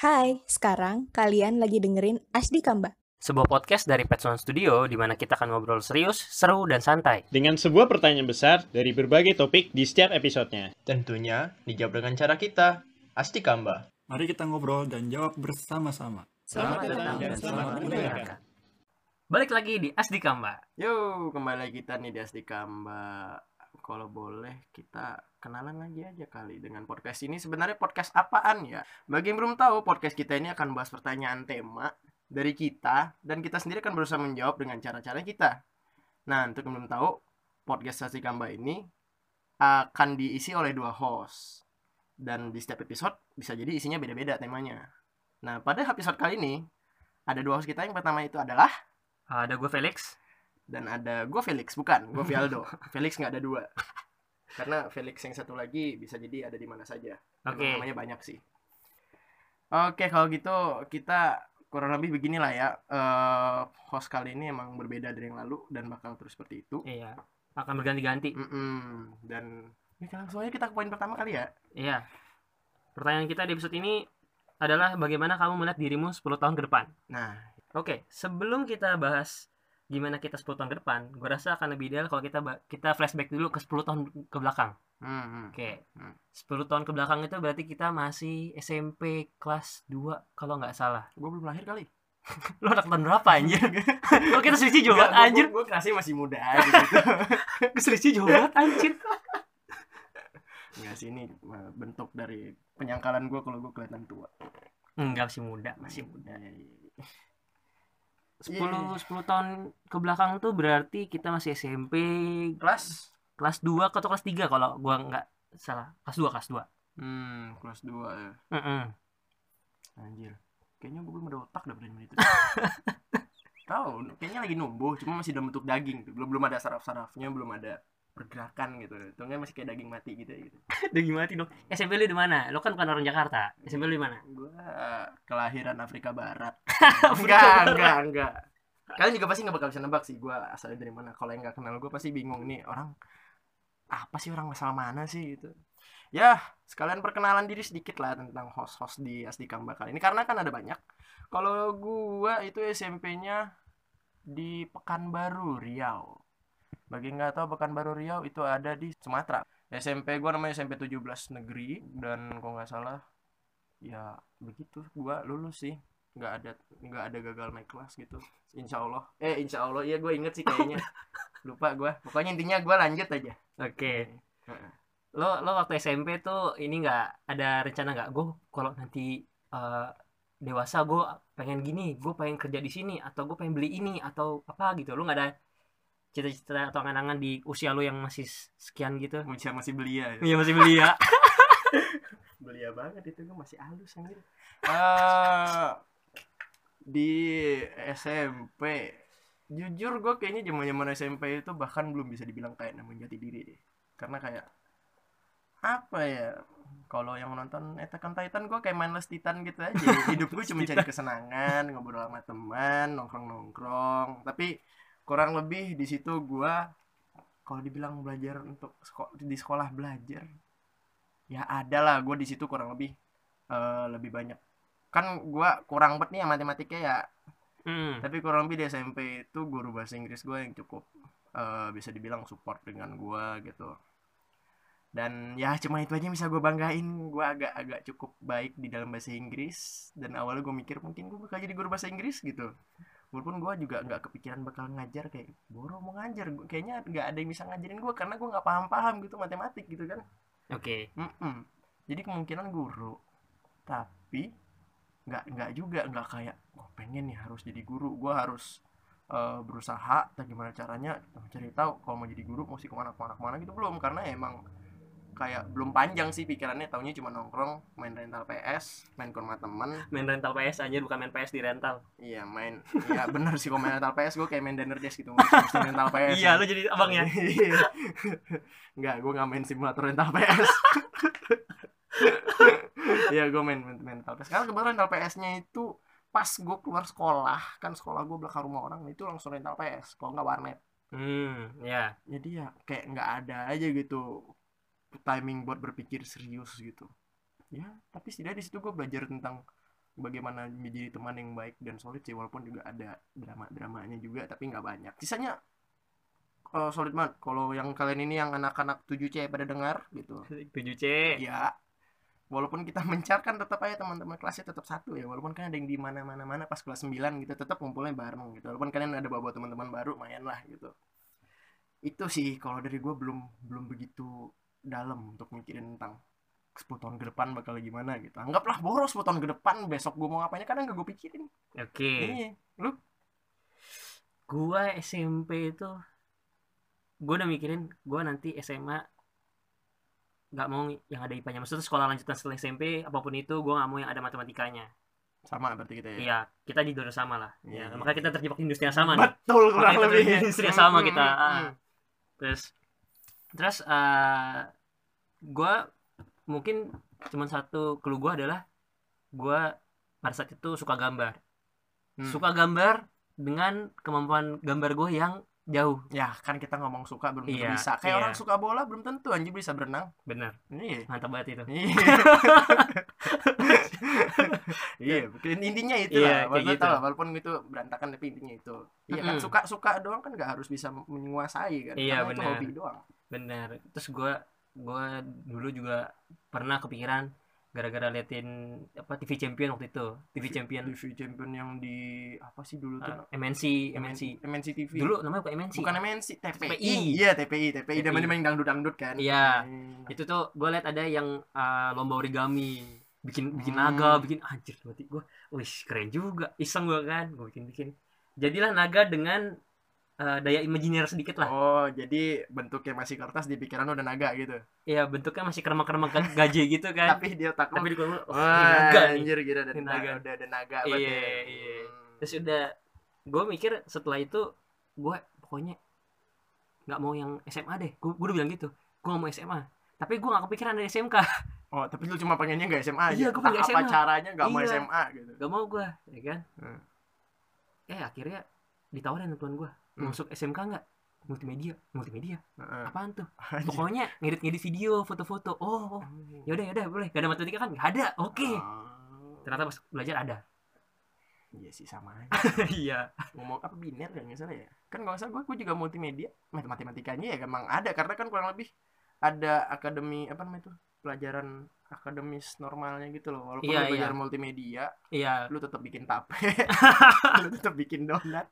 Hai, sekarang kalian lagi dengerin Asdi Kamba. Sebuah podcast dari Petson Studio di mana kita akan ngobrol serius, seru, dan santai. Dengan sebuah pertanyaan besar dari berbagai topik di setiap episodenya. Tentunya dijawab dengan cara kita, Asti Kamba. Mari kita ngobrol dan jawab bersama-sama. Selamat datang dan selamat mendengarkan. Balik lagi di Asdi Kamba. Yo, kembali lagi kita nih di Asti Kamba. Kalau boleh kita kenalan lagi aja kali dengan podcast ini. Sebenarnya podcast apaan ya? Bagi yang belum tahu, podcast kita ini akan bahas pertanyaan tema dari kita dan kita sendiri akan berusaha menjawab dengan cara-cara kita. Nah, untuk yang belum tahu, podcast Asti Kamba ini akan diisi oleh dua host. Dan di setiap episode bisa jadi isinya beda-beda temanya. Nah, pada episode kali ini ada dua host kita. Yang pertama itu adalah Ada gue Felix. Dan ada gue Felix bukan gue Vialdo Felix nggak ada dua karena Felix yang satu lagi bisa jadi ada di mana saja Oke. namanya banyak sih oke kalau gitu kita kurang lebih beginilah ya Eh, host kali ini emang berbeda dari yang lalu dan bakal terus seperti itu Iya. Akan berganti-ganti. Mm-mm. dan ya, langsung aja kita ke poin pertama kali ya Iya. Pertanyaan kita di episode ini adalah bagaimana kamu melihat dirimu 10 tahun ke depan. nah Oke, sebelum kita bahas gimana kita 10 tahun ke depan, gue rasa akan lebih ideal kalau kita kita flashback dulu ke 10 tahun ke belakang. hmm, Oke. Hmm. 10 tahun ke belakang itu berarti kita masih SMP kelas 2 kalau nggak salah. gue belum lahir kali Lo anak tahun berapa anjir? Lo kita selisih jauh banget anjir. gue kasih masih muda aja gitu Selisih jauh banget anjir. Nggak sih ini eh, bentuk dari penyangkalan gue kalau gue kelihatan tua Enggak masih muda, masih muda. Iya. 10 Iya. 10 tahun ke belakang tuh berarti kita masih SMP kelas kelas 2 atau kelas 3 kalau gua nggak salah. Kelas 2, kelas 2. hmm kelas 2 ya Heeh. anjir kayaknya gue belum ada otak dah menit itu tahu kayaknya lagi numbuh cuma masih dalam bentuk daging belum belum ada saraf-sarafnya belum ada pergerakan gitu itu kan masih kayak daging mati gitu gitu Udah gimana sih, dong? SMP lu di mana? Lu kan bukan orang Jakarta. SMP lu di mana? gue kelahiran Afrika Barat Afrika enggak Barat. enggak enggak kalian juga pasti nggak bakal bisa nebak sih gue asalnya dari mana kalau yang nggak kenal gue pasti bingung nih orang apa sih orang asal mana sih gitu ya sekalian perkenalan diri sedikit lah tentang host-host di Asdi Kamba kali ini karena kan ada banyak kalau gue itu SMP-nya di Pekanbaru Riau bagi nggak tahu Pekanbaru Riau itu ada di Sumatera SMP gue namanya SMP 17 negeri dan kalau nggak salah ya begitu gue lulus sih nggak ada nggak ada gagal naik kelas gitu insya Allah eh insya Allah ya gue inget sih kayaknya lupa gue pokoknya intinya gue lanjut aja Oke. Heeh. Lo lo waktu SMP tuh ini nggak ada rencana nggak? Gue kalau nanti eh, dewasa gue pengen gini, gue pengen kerja di sini atau gue pengen beli ini atau apa gitu. Lo nggak ada cita-cita atau angan-angan di usia lo yang masih sekian gitu? masih masih belia ya. Iya masih beli ya. belia banget itu gue masih halus anjir Eh, di SMP jujur gue kayaknya zaman zaman SMP itu bahkan belum bisa dibilang kayak namanya jati diri deh karena kayak apa ya kalau yang nonton Attack on Titan gue kayak mindless titan gitu aja hidup gue cuma cari kesenangan ngobrol sama teman nongkrong nongkrong tapi kurang lebih di situ gue kalau dibilang belajar untuk di sekolah belajar ya ada lah gue di situ kurang lebih eh, lebih banyak. Kan gue kurang bet nih ya matematikanya ya. Hmm. tapi kurang lebih di SMP itu guru bahasa Inggris gue yang cukup eh, bisa dibilang support dengan gue gitu. Dan ya cuma itu aja yang bisa gue banggain gue agak-agak cukup baik di dalam bahasa Inggris. Dan awalnya gue mikir mungkin gue bakal jadi guru bahasa Inggris gitu walaupun gue juga nggak kepikiran bakal ngajar kayak boro mau ngajar Gua- kayaknya nggak ada yang bisa ngajarin gue karena gue nggak paham-paham gitu matematik gitu kan Oke. Mm-mm. Jadi kemungkinan guru, tapi nggak nggak juga nggak kayak gue pengen nih harus jadi guru, gue harus eh, berusaha dan gimana caranya cari tahu kalau mau jadi guru mesti ke mana ke mana ke mana gitu belum karena emang kayak belum panjang sih pikirannya taunya cuma nongkrong main rental PS main ke rumah temen Main rental PS aja bukan main PS di rental. iya main iya bener sih kalau main rental PS gue kayak main dinner desk gitu mesti rental PS Iya, lo jadi abangnya. Iya. Enggak, gue gak main simulator rental PS. Iya, gue main, main main rental PS. Karena kebetulan rental PS-nya itu pas gue keluar sekolah, kan sekolah gue belakang rumah orang itu langsung rental PS. Kalau nggak warnet. Hmm, ya. Jadi ya kayak nggak ada aja gitu timing buat berpikir serius gitu. Ya, tapi setidaknya di situ gue belajar tentang bagaimana menjadi teman yang baik dan solid sih walaupun juga ada drama dramanya juga tapi nggak banyak. Sisanya eh, solid banget. Kalau yang kalian ini yang anak-anak 7C pada dengar gitu. 7C ya. Walaupun kita mencar kan tetap aja teman-teman kelasnya tetap satu ya. Walaupun kan ada yang di mana mana mana pas kelas 9 gitu tetap ngumpulnya bareng gitu. Walaupun kalian ada bawa teman-teman baru lumayan lah gitu. Itu sih kalau dari gue belum belum begitu dalam untuk mikirin tentang 10 tahun ke depan bakal gimana gitu. Anggaplah boros 10 tahun ke depan besok gue mau ngapain kadang gak gue pikirin. Oke. Iya lu? Gua SMP itu gua udah mikirin gua nanti SMA nggak mau yang ada IPA-nya maksudnya sekolah lanjutan setelah SMP apa pun itu gua nggak mau yang ada matematikanya. Sama berarti kita ya? Iya kita di jurusan sama lah. Ya, Iya. makanya kita terjebak di industri yang sama nih. Betul kurang Makanya kita lebih. industri yang sama kita. Hmm. terus terus eh gua mungkin cuman satu clue gua adalah gua pada saat itu suka gambar Hmm. suka gambar dengan kemampuan gambar gue yang jauh ya kan kita ngomong suka belum tentu Iya, bisa kayak iya. orang suka bola belum tentu anjir bisa berenang bener iya mantap banget itu Iya. iya, mungkin intinya itu Iya, lah. gitu. tahu, walaupun itu berantakan tapi intinya itu. Iya kan Mm-mm. suka-suka doang kan nggak harus bisa menguasai kan. Iya, Karena itu hobi doang. Bener terus gue gue dulu juga pernah kepikiran gara-gara liatin apa TV Champion waktu itu TV Champion TV Champion yang di apa sih dulu tuh? eh, MNC MNC MNC TV. dulu namanya bukan MNC bukan MNC, TPI. Iya, TPI, TPI. Dan main dangdut-dangdut kan. Iya. Hmm. itu tuh gue liat ada yang uh, lomba origami bikin bikin Hmm. naga bikin anjir berarti gue wih keren juga iseng gue kan gue bikin bikin jadilah naga dengan uh, daya imajiner sedikit lah Oh, jadi bentuknya masih kertas di pikiran udah naga gitu. Iya bentuknya masih kerema-kerema ga- gaje gitu kan Tapi dia otak tapi di gua, oh, Wah, naga nih anjir gitu ada naga, udah ada naga Iya, banget ya. iya. Hmm. terus udah gue mikir setelah itu gue pokoknya nggak mau yang SMA deh gue udah bilang gitu gue mau SMA tapi gue gak kepikiran dari SMK Oh, tapi lu cuma pengennya gak SMA aja. Iya, gua pengen Entah Apa SMA. caranya gak mau Iya. SMA gitu. gak mau gue ya kan Hmm. eh akhirnya ditawarin tuan gue. Masuk SMK nggak multimedia multimedia Heeh. apaan tuh Anjir. pokoknya ngedit-ngedit video foto-foto oh, oh. yaudah yaudah boleh gak ada matematika kan nggak ada oke Oh. ternyata pas belajar ada Iya sih sama aja. iya Ngomong apa biner kan nggak salah ya? Kan nggak salah gue, gue juga multimedia. Mat- Matematikanya ya emang ada karena kan kurang lebih ada akademi apa namanya itu pelajaran akademis normalnya gitu loh. Walaupun Iya, lu belajar iya. multimedia, iya lu tetap bikin tape, lu tetap bikin donat.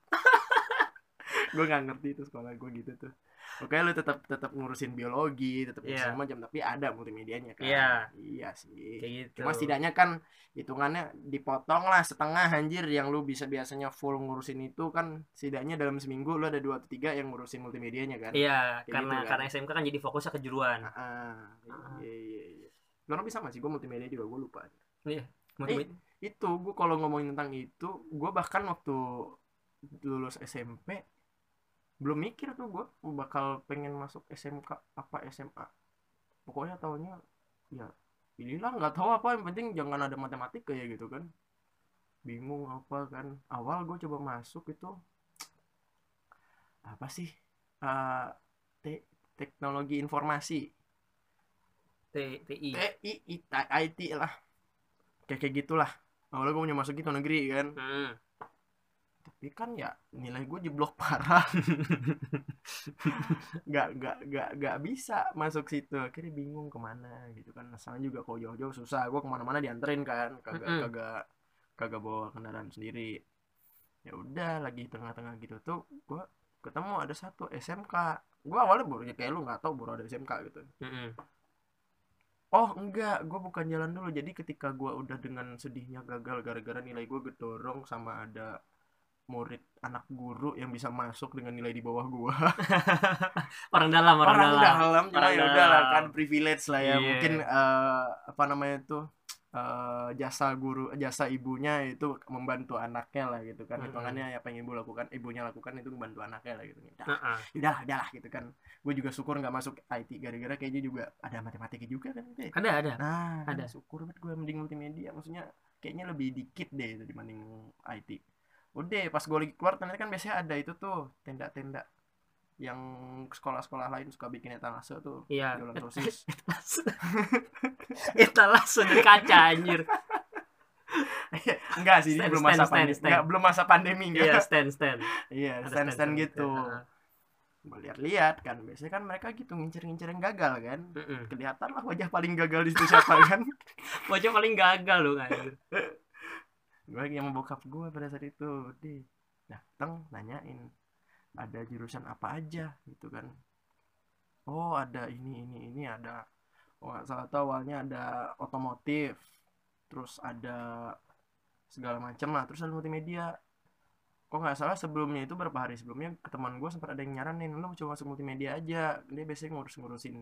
Gue nggak ngerti itu sekolah gue gitu tuh. Oke, lu tetap tetap ngurusin biologi, tetap ngurusin Iya. macam, tapi ada multimedianya kan. Iya. Iya sih. kayak gitu Cuma setidaknya kan hitungannya dipotong lah setengah anjir yang lu bisa biasanya full ngurusin itu kan setidaknya dalam seminggu lu ada dua atau tiga yang ngurusin multimedianya kan. iya Kayak karena gitu kan. karena SMK kan jadi fokusnya kejuruan Ah, ah. iya iya iya. Lu bisa masih gue multimedia juga gue lupa. iya multimedia Itu gue kalau ngomongin tentang itu, gue bahkan waktu lulus SMP belum mikir tuh gue bakal pengen masuk SMK apa SMA. Pokoknya tahunya ya inilah nggak tahu apa yang penting jangan ada matematika ya gitu kan. Bingung apa kan. Awal gue coba masuk itu apa sih? Eh, te- teknologi informasi T TI TI IT, IT lah kayak kayak gitulah awalnya gue mau masuk itu negeri kan Hmm. Tapi kan ya nilai gue jeblok parah. Nggak nggak nggak nggak bisa masuk situ. Akhirnya bingung ke mana gitu kan. Asalnya juga kalau jauh-jauh susah. Gue ke mana-mana dianterin kan. Kagak Mm-mm. kagak kagak bawa kendaraan sendiri. Ya udah lagi tengah-tengah gitu tuh gue ketemu ada satu SMK gue awalnya baru ya kayak lu nggak tahu baru ada SMK gitu. Mm-mm. Oh enggak, gue bukan jalan dulu. Jadi ketika gue udah dengan sedihnya gagal gara-gara nilai gue gedorong sama ada murid anak guru yang bisa masuk dengan nilai di bawah gue. orang dalam orang, Orang dalam dalam, cuma Orang ya udah lah kan privilege lah ya. Iya. Mungkin eh, apa namanya tuh eh, jasa guru, jasa ibunya itu membantu anaknya lah gitu kan. Hitungannya apa yang ibu lakukan, ibunya lakukan itu membantu anaknya lah gitu. Udah, Heeh. udah, udah lah gitu kan. Gue juga syukur nggak masuk IT gara-gara kayaknya juga ada matematika juga kan. Deh. ada ada Nah, Ada. ada. syukur banget gue mending multimedia. Maksudnya kayaknya lebih dikit deh itu dibanding IT. Udah, pas gue lagi keluar ternyata kan biasanya ada itu tuh tenda-tenda yang sekolah-sekolah lain suka bikin etalase tuh iya. jualan sosis. etalase. Dari kaca anjir. Enggak sih ini Stand, belum stand, masa stand, pandemi. stand. enggak belum masa pandemi iya enggak stand stand. Iya stand stand gitu. Ah. lihat-lihat kan biasanya kan mereka gitu ngincer-ngincer yang gagal kan. Kelihatan lah wajah paling gagal di situ siapa kan. Wajah paling gagal loh kan gue lagi sama bokap gue pada saat itu di datang nanyain ada jurusan apa aja? Gitu kan. Oh ada ini ini ini ada oh salah tahu awalnya ada otomotif terus ada segala macam lah terus ada multimedia. Kok nggak salah sebelumnya itu berapa hari sebelumnya ke teman gue sempat ada yang nyaranin lu coba masuk multimedia aja. Dia biasanya ngurus-ngurusin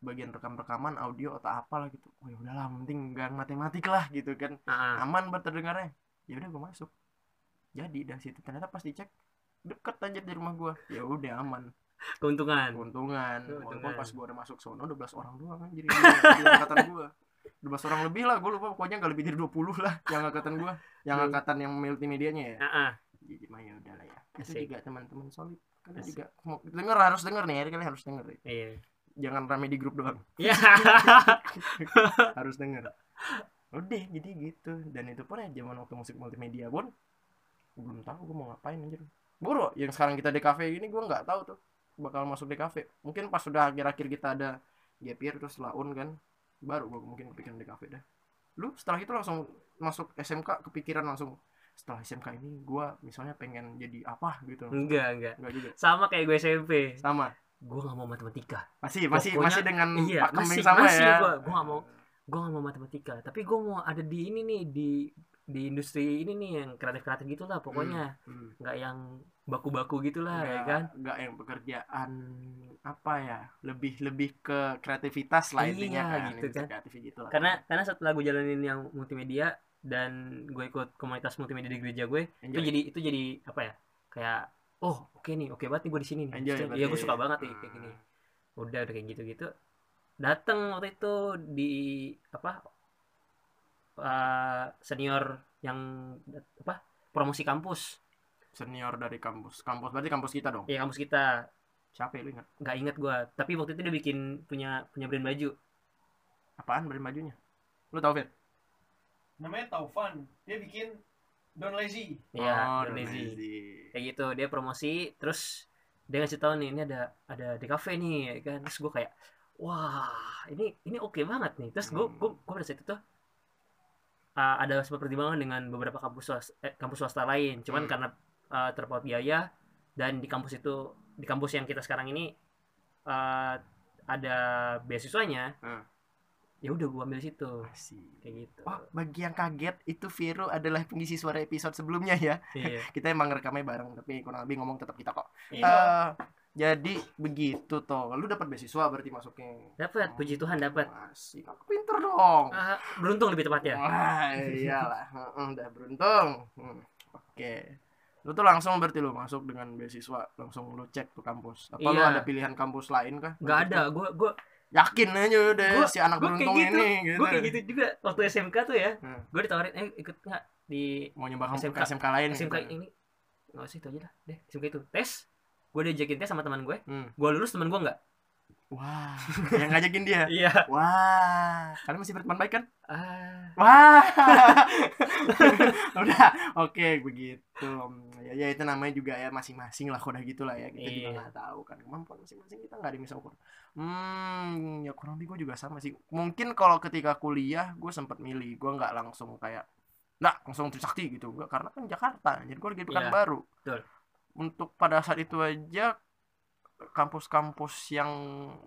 bagian rekam-rekaman audio atau apalah gitu. Oh ya udahlah penting gak matematik lah gitu kan. Ah, aman buat terdengarnya. Ya udah gue masuk. Jadi dari situ ternyata pas dicek deket aja di rumah gue ya udah aman. Keuntungan. Keuntungan. Walaupun pas gue udah masuk sono 12 orang doang anjir yang di angkatan gue 12 orang lebih lah gue lupa pokoknya gak lebih dari 20 lah yang angkatan gue yang Hmm. angkatan yang multimedianya ya. Ah. jadi mah ya udah lah ya. Itu Asik. juga teman-teman solid. Kalian Asik. juga mau denger harus denger nih ya kalian harus denger nih. iya jangan rame di grup doang. Ya harus denger. Udah jadi gitu. Dan itu pun ya zaman waktu musik multimedia pun belum tahu gue mau ngapain anjir. Buru yang sekarang kita di cafe ini gue nggak tahu tuh bakal masuk di cafe mungkin pas sudah akhir-akhir kita ada gap year terus laun kan baru gue mungkin kepikiran di cafe dah. Lu setelah itu langsung masuk SMK kepikiran langsung setelah SMK ini gue misalnya pengen jadi apa? gitu. Enggak enggak. Enggak juga. Sama kayak gue SMP sama gue gak mau matematika. Masih masih Pokoknya- masih dengan iya pakem masih yang sama masih. ya. Gue gue gak mau gue gak mau matematika. Tapi gue mau ada di ini nih di di industri ini nih yang kreatif kreatif gitulah pokoknya. Hmm. nggak yang baku-baku gitulah ya Nggak- kan? nggak yang pekerjaan apa ya lebih lebih ke kreativitas lah Iya, intinya kan gitu kan. kreatif gitu lah karena karena setelah gue jalanin yang multimedia dan gue ikut komunitas multimedia di gereja gue itu Enjoy. jadi itu jadi apa ya kayak oh oke nih oke banget nih gue di sini nih. Iya gue suka banget nih kayak gini. Udah udah kayak gitu gitu datang waktu itu di apa eh, senior yang apa promosi kampus. Senior dari kampus. Kampus berarti kampus kita dong? Ya kampus kita. Siapa ya lu ingat? Nggak inget gue tapi waktu itu dia bikin punya punya brand baju. Apaan brand bajunya? Lu tau Fit namanya Taufan. Dia bikin Don Lazy Iya, Oh, Don Lazy. Lazy. kayak gitu dia promosi terus dia ngasih tahu nih ini ada ada di cafe nih ya kan terus gue kayak wah ini ini oke banget nih terus gue gue gue pada saat itu tuh uh, ada sebuah pertimbangan dengan beberapa kampus swasta, eh, kampus swasta lain cuman Hmm. karena uh, terpaut biaya dan di kampus itu di kampus yang kita sekarang ini uh, ada beasiswanya Hmm. Ya udah gue ambil situ Asik. kayak gitu Oh, bagi yang kaget itu Viro adalah pengisi suara episode sebelumnya ya. iya Kita emang rekamnya bareng, tapi kurang lebih ngomong tetap kita kok. iya. Eh, jadi begitu toh. Lu dapat beasiswa berarti masuknya. dapat puji Tuhan dapat Asik, aku pinter dong. Ah, beruntung lebih tepatnya Wah, iyalah. Heeh, udah beruntung. Hmm, Oke. Lu tuh langsung berarti lu masuk dengan beasiswa, langsung lu cek tuh kampus. Apa lu Iya. ada pilihan kampus lain kah? nggak ada gue gue Yakin aja udah Gua- si anak kayak beruntung gitu ini gitu. gue kayak gitu juga waktu SMK tuh ya Hmm. gue ditawarin eh ikut nggak di Mau nyoba SMK. SMK, SMK lain SMK gitu. ini nggak usah itu aja lah deh SMK itu tes gue diajakin tes sama teman gue Hmm. gue lulus teman gue nggak Wah, yang ngajakin dia. iya Wah, kalian masih berteman baik kan? Ah Wah, udah, oke begitu. Ya, ya itu namanya juga ya masing-masing lah, udah gitulah ya. Kita juga Iya. nggak tahu kan kemampuan masing-masing kita nggak ada yang bisa ukur. Hmm, ya kurang lebih gue juga sama sih. Mungkin kalau ketika kuliah gue sempat milih, gue nggak langsung kayak, nggak langsung Trisakti gitu, gue karena kan Jakarta, jadi gue lagi Iya, bukan baru. betul. Untuk pada saat itu aja kampus-kampus yang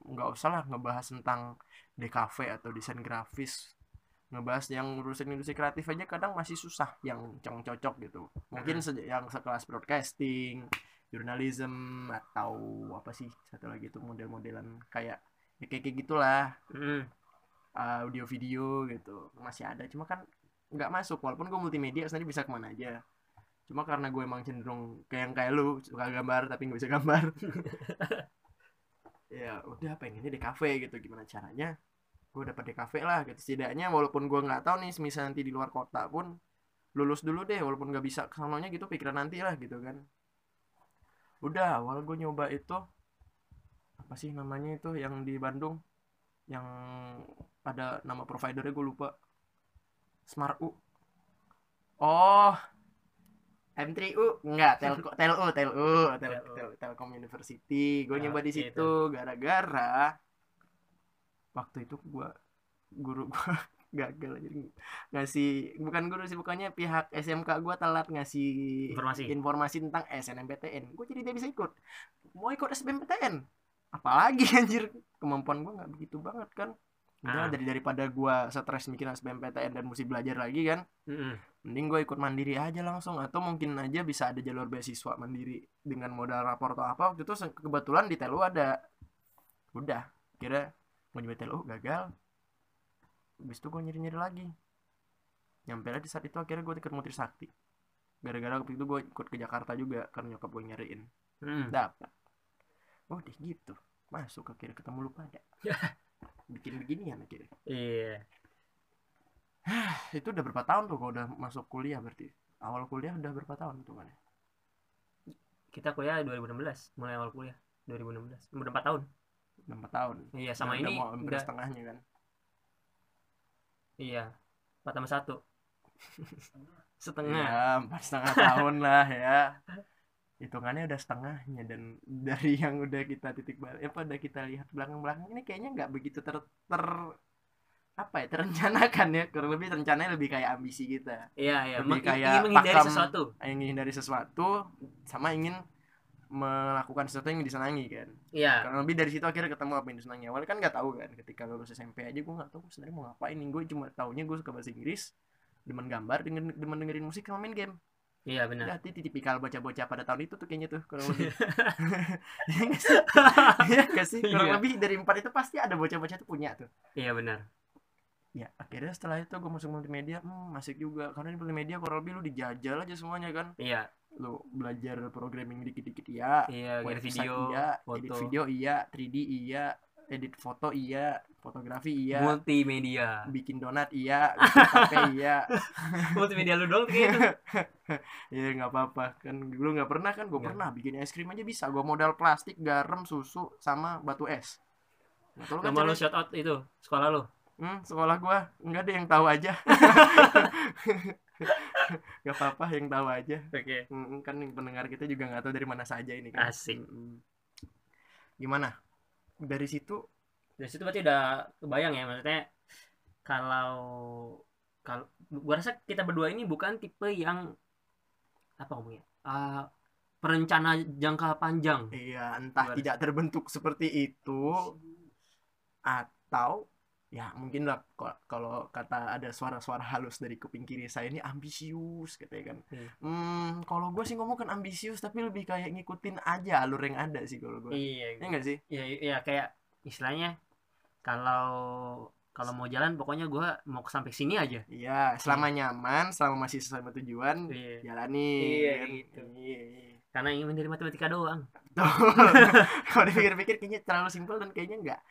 nggak usah lah ngebahas tentang DKV atau desain grafis ngebahas yang ngurusin industri kreatif aja kadang masih susah yang cocok gitu. Mungkin se- yang sekelas broadcasting journalism atau apa sih satu lagi itu model-modelan kayak ya kayak kayak gitulah. Mm, audio video gitu masih ada. Cuma kan nggak masuk walaupun gue multimedia sebenarnya bisa ke mana aja. Cuma karena gue emang cenderung kayak yang kayak lu suka gambar tapi nggak bisa gambar. Ya udah pengennya di kafe gitu gimana caranya gue dapat di kafe lah gitu setidaknya walaupun gue nggak tahu nih misal nanti di luar kota pun lulus dulu deh walaupun nggak bisa ke sananya gitu pikiran nanti lah gitu kan udah awal gue nyoba itu apa sih namanya itu yang di Bandung yang ada nama providernya gue lupa Smart U Oh. M3U enggak Telko TELU TELU Tel, TELU. Tel- Telkom University. Gue Ah, nyoba di itu. situ gara-gara waktu itu gua guru gua gagal jadi ngasih bukan guru sih bukannya pihak SMK gua telat ngasih Informasi. informasi tentang SNMPTN. Gue jadi tidak bisa ikut. Mau ikut SBMPTN. Apalagi anjir kemampuan gua nggak begitu banget kan. Udah Ah. dari daripada gua stres mikirin SBMPTN dan mesti belajar lagi kan Mm-mm. mending gue ikut mandiri aja langsung atau mungkin aja bisa ada jalur beasiswa mandiri dengan modal rapor atau apa waktu itu kebetulan di Telu ada udah kira mau nyoba Telu gagal. Habis itu gue nyari-nyari lagi. Nyampe lah di saat itu akhirnya gue ikut Mutri Sakti. Gara-gara waktu itu gue ikut ke Jakarta juga karena nyokap gue nyariin. Mm. dapat oh deh gitu. Masuk akhirnya ketemu lu pada. Bikin beginian akhirnya. Iya. itu udah berapa tahun tuh kalau udah masuk kuliah berarti? Awal kuliah udah berapa tahun tuh kan Kita kuliah 2016, mulai awal kuliah 2016. Udah 4 tahun. Empat tahun Iya, sama Udah ini mau hampir udah setengahnya kan iya. 4 tambah 1. Setengah. ya empat setengah tahun lah ya hitungannya udah setengahnya dan dari yang udah kita titik balik apa udah kita lihat belakang belakang ini kayaknya nggak begitu ter ter apa ya terencanakan ya kurang lebih rencananya lebih kayak ambisi kita Iya, iya. Lebih Meng- kayak ingin menghindari pakam. sesuatu. ingin menghindari sesuatu sama ingin melakukan sesuatu yang disenangi kan? Iya. kurang lebih dari situ akhirnya ketemu apa yang disenangi awalnya kan nggak tahu kan? Ketika lulus SMP aja gue nggak tahu sebenarnya mau ngapain nih. Gue cuma taunya gue suka bahasa Inggris demen gambar demen, demen dengerin musik sama main game. Iya, benar. Itu tipikal bocah-bocah pada tahun itu tuh kayaknya tuh kurang lebih. Iya sih? Iya sih? Kurang Iya. lebih dari empat itu pasti ada bocah-bocah tuh punya tuh. Iya, benar. ya akhirnya setelah itu gue masuk multimedia. Hmm, asik juga. Karena di multimedia kurang lebih lu dijajal aja semuanya kan? Iya, lu belajar programming dikit-dikit iya. Iya, edit video, iya. Edit foto, video iya. 3D iya. Edit foto iya. Fotografi iya. Multimedia. bikin donat iya. Bikin tape iya. Multimedia lu doang tuh kayaknya tuh. ya nggak apa-apa. Kan dulu nggak pernah kan. Gue Nggak. pernah bikin es krim aja bisa. Gue modal plastik garam susu sama batu es. Nah, kalau kan lu shout out itu sekolah lu. hmm, sekolah gue nggak ada yang tahu aja nggak apa-apa yang tahu aja Oke. Hmm, kan yang pendengar kita juga nggak tahu dari mana saja ini kan Asik. Gimana dari situ Dari situ berarti udah kebayang ya maksudnya kalau kalau gua rasa kita berdua ini bukan tipe yang apa ngomongnya? Ah, perencana jangka panjang. Iya, entah Gimana? tidak terbentuk seperti itu atau ya mungkin lah kalau kata ada suara-suara halus dari kuping kiri saya ini ambisius katanya kan. Hmm. Hmm, kalau gue sih ngomong kan ambisius tapi lebih kayak ngikutin aja alur yang ada sih kalau gue. Iya, Ya enggak sih? iya, iya kayak istilahnya kalau kalau mau jalan pokoknya gua mau sampai sini aja. Iya, selama nyaman, selama masih sesuai sama tujuan, Iya. jalani. Iya, kan? gitu. Iya, iya. Karena ingin dari matematika doang. Kalau dipikir-pikir kayaknya terlalu simpel dan kayaknya enggak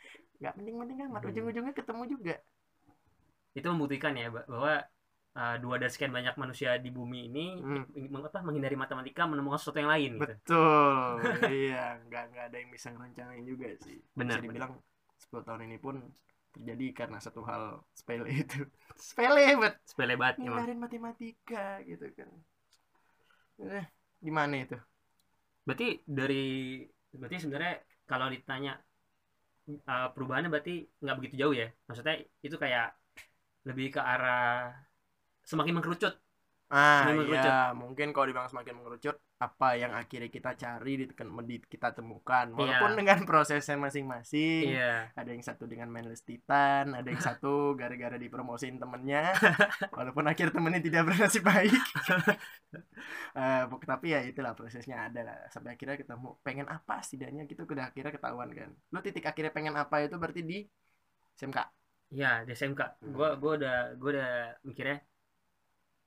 enggak penting-penting amat. Hmm. Ujung-ujungnya ketemu juga. Itu membuktikan ya bah- bahwa uh, dua dari sekian banyak manusia di bumi ini Hmm. apa, menghindari matematika menemukan sesuatu yang lain gitu. Betul. iya, nggak nggak ada yang bisa ngerencanain juga sih. Benar, Bisa dibilang 10 tahun ini pun terjadi karena satu hal sepele itu. sepele banget. Sepele banget emang. Ngindarin matematika gitu kan. Eh, gimana itu? Berarti dari berarti sebenarnya kalau ditanya uh, perubahannya berarti nggak begitu jauh ya. Maksudnya itu kayak lebih ke arah semakin mengkerucut. Ah, iya, mungkin kalau dibilang semakin mengerucut, apa yang akhirnya kita cari, di, kita temukan, walaupun Iya. dengan prosesnya masing-masing. Iya. ada yang satu dengan mindless titan ada yang satu gara-gara dipromosin temennya walaupun akhir temennya tidak bernasib baik Eh, pok- tapi ya itulah prosesnya ada lah sampai akhirnya ketemu pengen apa setidaknya gitu udah akhirnya ketahuan kan lu titik akhirnya pengen apa itu berarti di SMK Iya, di SMK. Hmm. Gua gua udah gua udah mikirnya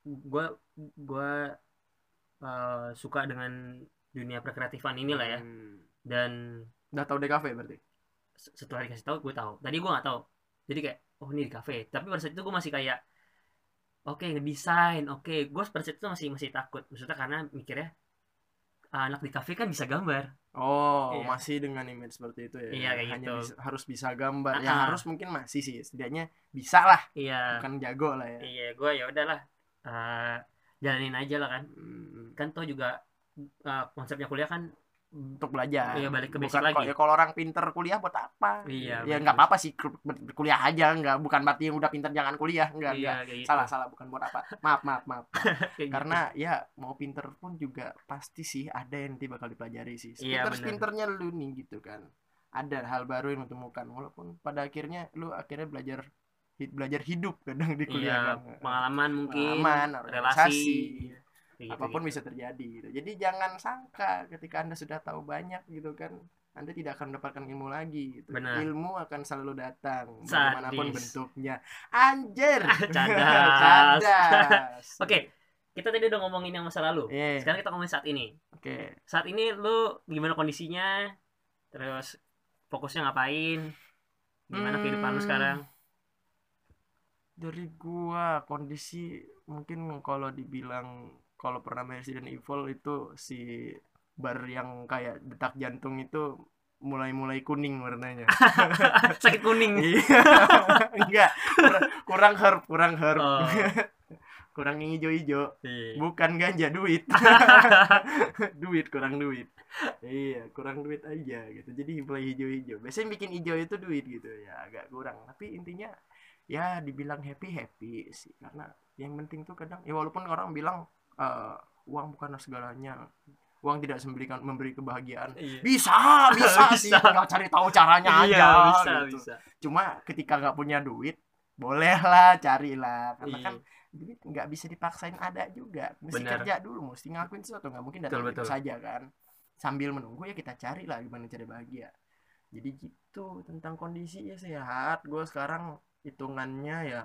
gua gua uh, suka dengan dunia perkreatifan inilah ya. Hmm. Dan udah tahu DKV berarti se- setelah dikasih tahu gue tahu. Tadi gua nggak tahu. Jadi kayak oh ini di kafe. Tapi pada saat itu gue masih kayak oke ngedesain, oke. Gue pada saat itu masih masih takut. Maksudnya karena mikirnya "Ah, anak di kafe kan bisa gambar. oh Iya. masih dengan image seperti itu ya Iya, kayak hanya gitu. bisa- harus bisa gambar ya Ah-ah. harus mungkin masih sih setidaknya bisa lah Iya. bukan jago lah ya Iya, gue ya udahlah. Eh, jalanin aja lah kan. Hmm, kan toh juga uh, konsepnya kuliah kan untuk belajar. Iya, balik ke bukan lagi. kok- ya kalau orang pinter kuliah buat apa? Iya, ya nggak apa-apa sih kuliah aja nggak bukan berarti yang udah pinter jangan kuliah nggak iya gitu. salah salah bukan buat apa. Maaf maaf maaf. Gitu. karena ya mau pinter pun juga pasti sih ada yang nanti bakal dipelajari sih. Iya, pinter benar. pinternya lu nih gitu kan. Ada hal baru yang lu temukan walaupun pada akhirnya lu akhirnya belajar belajar hidup kadang di kuliah iya kan pengalaman mungkin Pengalaman, relasi organisasi, Kayak gitu, apa pun gitu. bisa terjadi gitu jadi jangan sangka ketika anda sudah tahu banyak gitu kan anda tidak akan mendapatkan ilmu lagi gitu. Benar. ilmu akan selalu datang Sadis. bagaimanapun bentuknya anjir Cadas. Cadas. oke kita tadi udah ngomongin yang masa lalu Iya. sekarang kita ngomongin saat ini Oke. saat ini lu gimana kondisinya terus fokusnya ngapain gimana kehidupan lu Hmm. sekarang Dari gua kondisi mungkin kalau dibilang kalau pernah main Resident Evil itu si bar yang kayak detak jantung itu mulai-mulai kuning warnanya. sakit kuning Iya. Enggak, kurang, kurang herb, kurang herb. Oh. kurang yang hijau-hijau. Iya. Bukan ganja duit. duit kurang duit. Iya, kurang duit aja gitu. Jadi mulai hijau-hijau. Biasanya bikin hijau itu duit gitu ya, agak kurang. Tapi intinya ya dibilang happy happy sih karena yang penting tuh kadang ya walaupun orang bilang eh, uang bukanlah segalanya. Uang tidak memberikan memberi kebahagiaan. Iya. Bisa, bisa, sih. Bisa. Tinggal cari tahu caranya Iya, aja. bisa gitu. bisa Cuma ketika nggak punya duit, bolehlah carilah. Karena Iya. kan duit nggak bisa dipaksain ada juga. Mesti Benar. kerja dulu, mesti ngelakuin sesuatu. Nggak mungkin datang Betul, gitu betul. saja kan. Sambil menunggu ya kita cari lah gimana cara bahagia. Jadi gitu tentang kondisi ya sehat. Gue sekarang hitungannya ya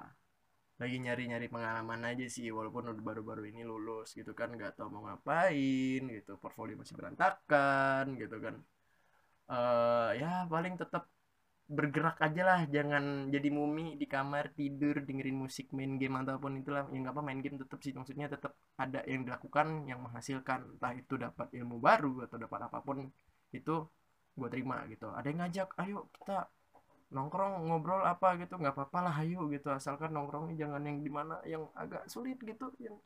lagi nyari-nyari pengalaman aja sih walaupun udah baru-baru ini lulus gitu kan nggak tahu mau ngapain gitu portfolio masih berantakan gitu kan. Eh ya paling tetap bergerak aja lah jangan jadi mumi di kamar tidur dengerin musik main game ataupun itulah. Yang apa main game tetap sih maksudnya tetap ada yang dilakukan yang menghasilkan. Entah itu dapat ilmu baru atau dapat apa pun itu gue terima gitu. Ada yang ngajak ayo kita nongkrong ngobrol apa gitu nggak apa-apa lah ayo gitu. Asalkan nongkrongnya jangan yang di mana yang agak sulit gitu yang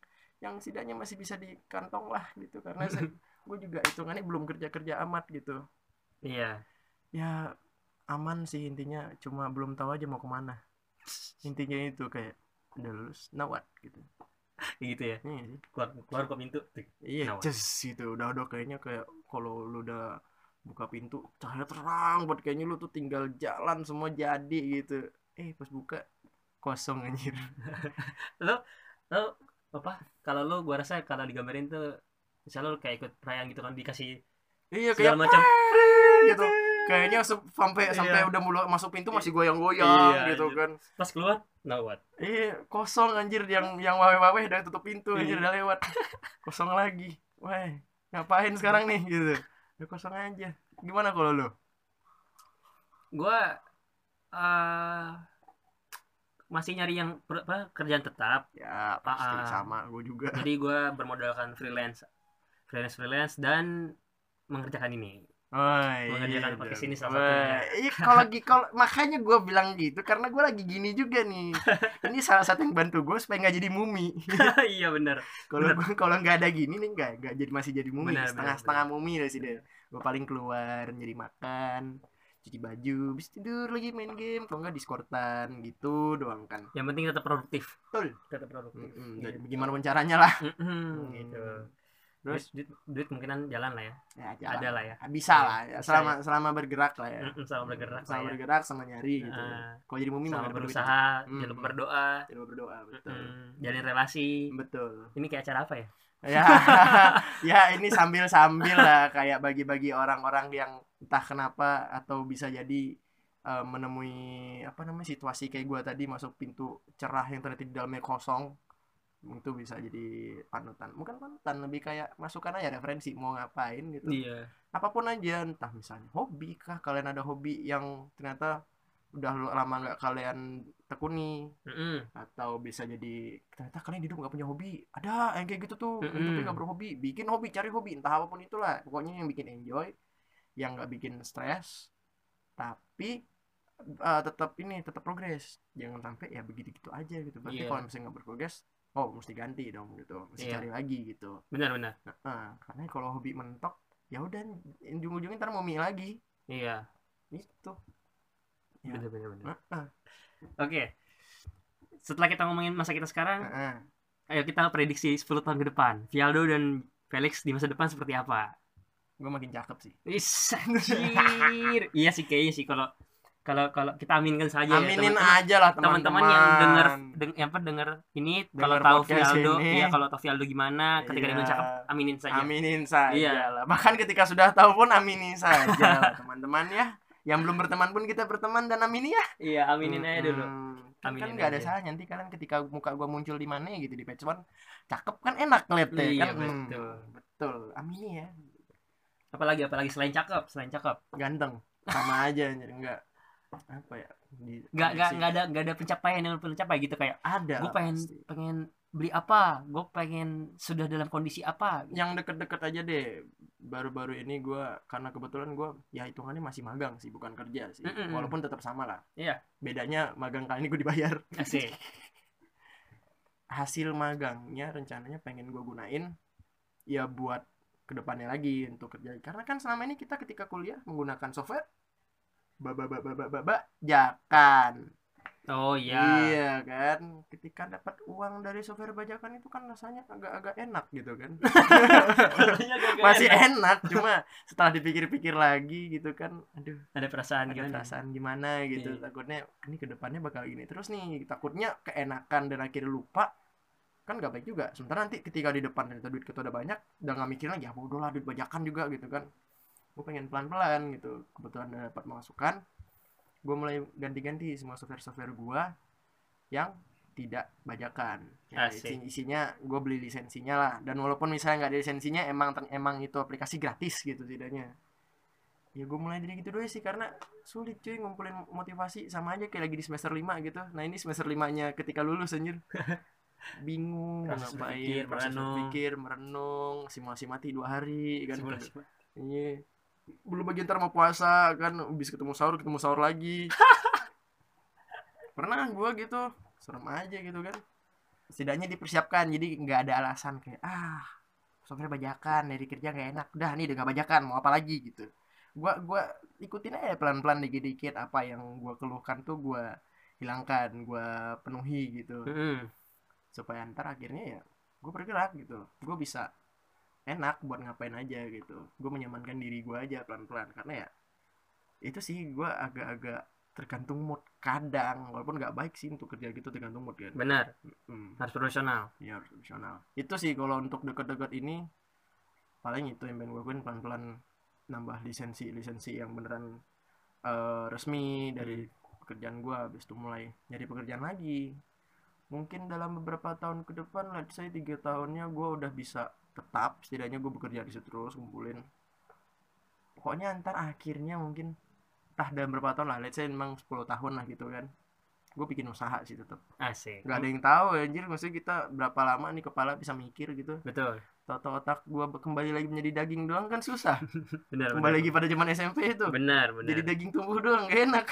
yang setidaknya masih bisa di kantong lah gitu. Karena gue juga hitungannya belum kerja kerja amat gitu. Iya. Ya aman sih intinya. Cuma belum tahu aja mau ke mana. Intinya itu kayak udah lulus now what? gitu. Gitu ya. Iya keluar keluar ke pintu iya just gitu. Udah udah kayaknya kayak kalau lu udah buka pintu cahaya terang buat kayaknya lu tuh tinggal jalan semua jadi gitu eh pas buka kosong anjir lo lo apa kalau lo gua rasa kalau digambarin tuh misalnya lo kayak ikut perayaan gitu kan dikasih iya kayak segala macam gitu kayaknya se- sampai sampai Iya. udah mulai masuk pintu masih goyang-goyang Iya, gitu iya. kan pas keluar now what Iya, kosong anjir yang yang wawe-wawe udah tutup pintu anjir Iya. udah lewat. Kosong lagi. Wah, ngapain sekarang nih gitu. Udah kosong aja. Gimana kalau lu? gua eh masih nyari yang per- apa, kerjaan tetap Ya, pasti Ah. sama gue juga. jadi gua bermodalkan freelance freelance freelance dan mengerjakan ini Oh, Mengerjakan iya pakai dong. sini salah satunya. Iya, kalau lagi kalau makanya gue bilang gitu karena gue lagi gini juga nih. Ini salah satu yang bantu gue supaya nggak jadi mumi. iya bener Kalau Bener. kalau nggak ada gini nih nggak nggak jadi masih jadi mumi. Benar, setengah benar, setengah mumi lah sih deh. Gue paling keluar nyari makan, cuci baju, bis tidur lagi main game, kalau nggak diskortan gitu doang kan. yang penting tetap produktif Betul. tetap produktif Mm-mm, Gitu. dan gimana pun caranya lah. Mm-mm, gitu Terus duit, duit, duit kemungkinan jalan lah ya ya, ada jalan. lah ya Bisa lah ya, Bisa selama selama bergerak lah ya. Sama bergerak lah ya. bergerak sama nyari gitu. Ah, Kalau jadi mumi sama ada duit. berusaha Hmm. jangan lupa berdoa Jangan lupa berdoa, betul. Mm, jalin relasi Betul. ini kayak acara apa ya ya ya ini sambil sambil lah kayak bagi-bagi orang-orang yang entah kenapa atau bisa jadi eh, menemui apa namanya situasi kayak gua tadi masuk pintu cerah yang ternyata di dalamnya kosong itu bisa jadi panutan. Bukan panutan lebih kayak masukan aja referensi mau ngapain gitu. Iya. Apa pun aja entah misalnya hobi kah kalian ada hobi yang ternyata udah lama nggak kalian tekuni Mm-mm. atau bisa jadi ternyata kalian hidup nggak punya hobi. Ada yang kayak gitu tuh Mm-mm. hidupnya nggak berhobi. Bikin hobi cari hobi. Entah apa pun itulah. Pokoknya yang bikin enjoy yang nggak bikin stres tapi eh, tetap ini tetap progres. Jangan sampai ya begitu gitu aja gitu. Berarti Iya. kalau misalnya nggak berprogres oh mesti ganti dong gitu. Mesti Iya. cari lagi gitu. Benar benar. Nah, karena kalau hobi mentok ya udah ujung-ujungnya ntar mau mie lagi. Iya. Itu Ya. benar benar benar. Heeh. oke. Setelah kita ngomongin masa kita sekarang Heeh. ayo kita prediksi 10 tahun ke depan. Vialdo dan Felix di masa depan seperti apa? Gue makin cakep sih. Is, anjir. iya sih kayaknya sih kalau kalau kalau kita aminkan saja ya, aminin teman-teman. aja lah teman-teman yang denger deng, apa denger ini kalau tahu Vialdo ini. iya kalau tahu Vialdo gimana ketika dia Iya. cakep aminin saja. Aminin saja Iya. lah. Bahkan ketika sudah tahu pun aminin saja lah teman-teman ya. Yang belum berteman pun kita berteman dan amini ya. Iya aminin aja dulu. Hmm, kan Aminin nggak ada salahnya nanti kalian ketika muka gua muncul di mana gitu di page one cakep kan enak ngeliatnya Iya, kan Hmm, betul. betul. Amini ya. Apalagi apalagi selain cakep selain cakep. Ganteng. Sama aja anjir. enggak apa ya di, nggak nggak sih. nggak ada nggak ada pencapaian yang perlu capai gitu kayak ada gue pengen pasti. pengen beli apa gue pengen sudah dalam kondisi apa gitu. yang deket-deket aja deh baru-baru ini gua karena kebetulan gua ya hitungannya masih magang sih bukan kerja sih Mm-mm. walaupun tetap sama lah Iya. bedanya magang kali ini gue dibayar asik hasil magangnya rencananya pengen gue gunain ya buat ke depannya lagi untuk kerja karena kan selama ini kita ketika kuliah menggunakan software baba baba baba baba jakan oh iya. Iya kan? Ketika dapat uang dari software bajakan itu kan rasanya agak-agak enak gitu kan. Masih enak. cuma setelah dipikir-pikir lagi gitu kan aduh ada perasaan ada gimana? perasaan gimana gitu. Iya. takutnya ini ke depannya bakal gini terus nih. Takutnya keenakan dan akhirnya lupa kan gak baik juga. Sementara nanti ketika di depan ternyata duit kita udah banyak udah nggak mikir lagi ya bodoh lah duit bajakan juga gitu kan gue pengen pelan-pelan gitu. Kebetulan udah dapat masukan. Gue mulai ganti-ganti semua software-software gue yang tidak bajakan. Ya, Asik. isi- isinya gue beli lisensinya lah. Dan walaupun misalnya nggak ada lisensinya emang emang itu aplikasi gratis gitu setidaknya. Ya gue mulai dari gitu doang sih karena sulit cuy ngumpulin motivasi. Sama aja kayak lagi di semester 5 gitu. Nah ini semester 5 nya ketika lulus anjir. Bingung Proses ngapain proses merenung. merenung simulasi mati dua hari kan. Simulasi. iya belum bagian ntar mau puasa kan habis ketemu sahur ketemu sahur lagi. Pernah gua gitu serem aja gitu kan. Setidaknya dipersiapkan jadi nggak ada alasan kayak ah software bajakan dari kerja nggak enak. Udah nih udah nggak bajakan mau apa lagi gitu. Gua gua ikutin aja pelan-pelan dikit-dikit apa yang gua keluhkan tuh gua hilangkan gua penuhi gitu. Mm-mm. supaya ntar akhirnya ya gue bergerak gitu. Gue bisa enak buat ngapain aja gitu. Gue menyamankan diri gue aja pelan-pelan karena ya itu sih gue agak-agak tergantung mood kadang walaupun nggak baik sih untuk kerja gitu tergantung mood kan. Benar. Hmm, harus profesional. Ya harus profesional. Itu sih kalau untuk deket-deket ini paling itu yang pengen gue lakuin pelan-pelan nambah lisensi lisensi yang beneran eh, resmi dari pekerjaan gue habis itu mulai nyari pekerjaan lagi. Mungkin dalam beberapa tahun ke depan let's say tiga tahunnya gue udah bisa tetap setidaknya gue bekerja di situ terus ngumpulin. Pokoknya ntar akhirnya mungkin entah dalam berapa tahun lah let's say memang 10 tahun lah gitu kan. Gue bikin usaha sih tetap asik. Nggak ada yang tahu anjir maksudnya kita berapa lama nih kepala bisa mikir gitu. Betul. Tahu otak gue kembali lagi menjadi daging doang kan susah. Benar kembali benar. lagi pada zaman SMP itu. Benar benar. Jadi daging tumbuh doang gak enak.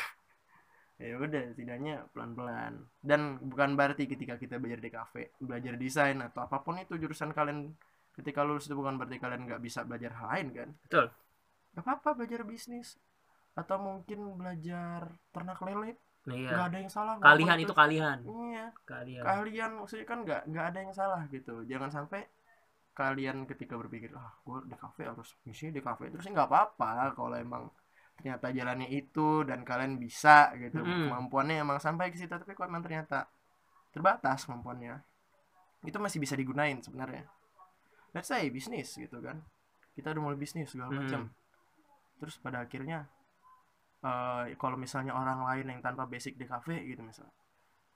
Ya udah setidaknya pelan-pelan. Dan bukan berarti ketika kita belajar di kafe belajar desain atau apa pun itu jurusan kalian ketika lulus itu bukan berarti kalian nggak bisa belajar hal lain kan? Betul. gak apa-apa belajar bisnis. Atau mungkin belajar ternak lele. Nah, nggak iya ada yang salah kalian itu kalian iya. Kalian kalian maksudnya kan nggak nggak ada yang salah gitu. Jangan sampai kalian ketika berpikir ah gue di kafe harus misi di kafe terus. Nggak apa-apa kalau emang ternyata jalannya itu dan kalian bisa gitu. Mm-mm. kemampuannya emang sampai ke situ tapi kalau emang ternyata terbatas kemampuannya. Itu masih bisa digunain sebenarnya let's say bisnis gitu kan. Kita udah mulai bisnis segala Mm-mm. macam. Terus pada akhirnya eh, kalau misalnya orang lain yang tanpa basic di kafe gitu misalnya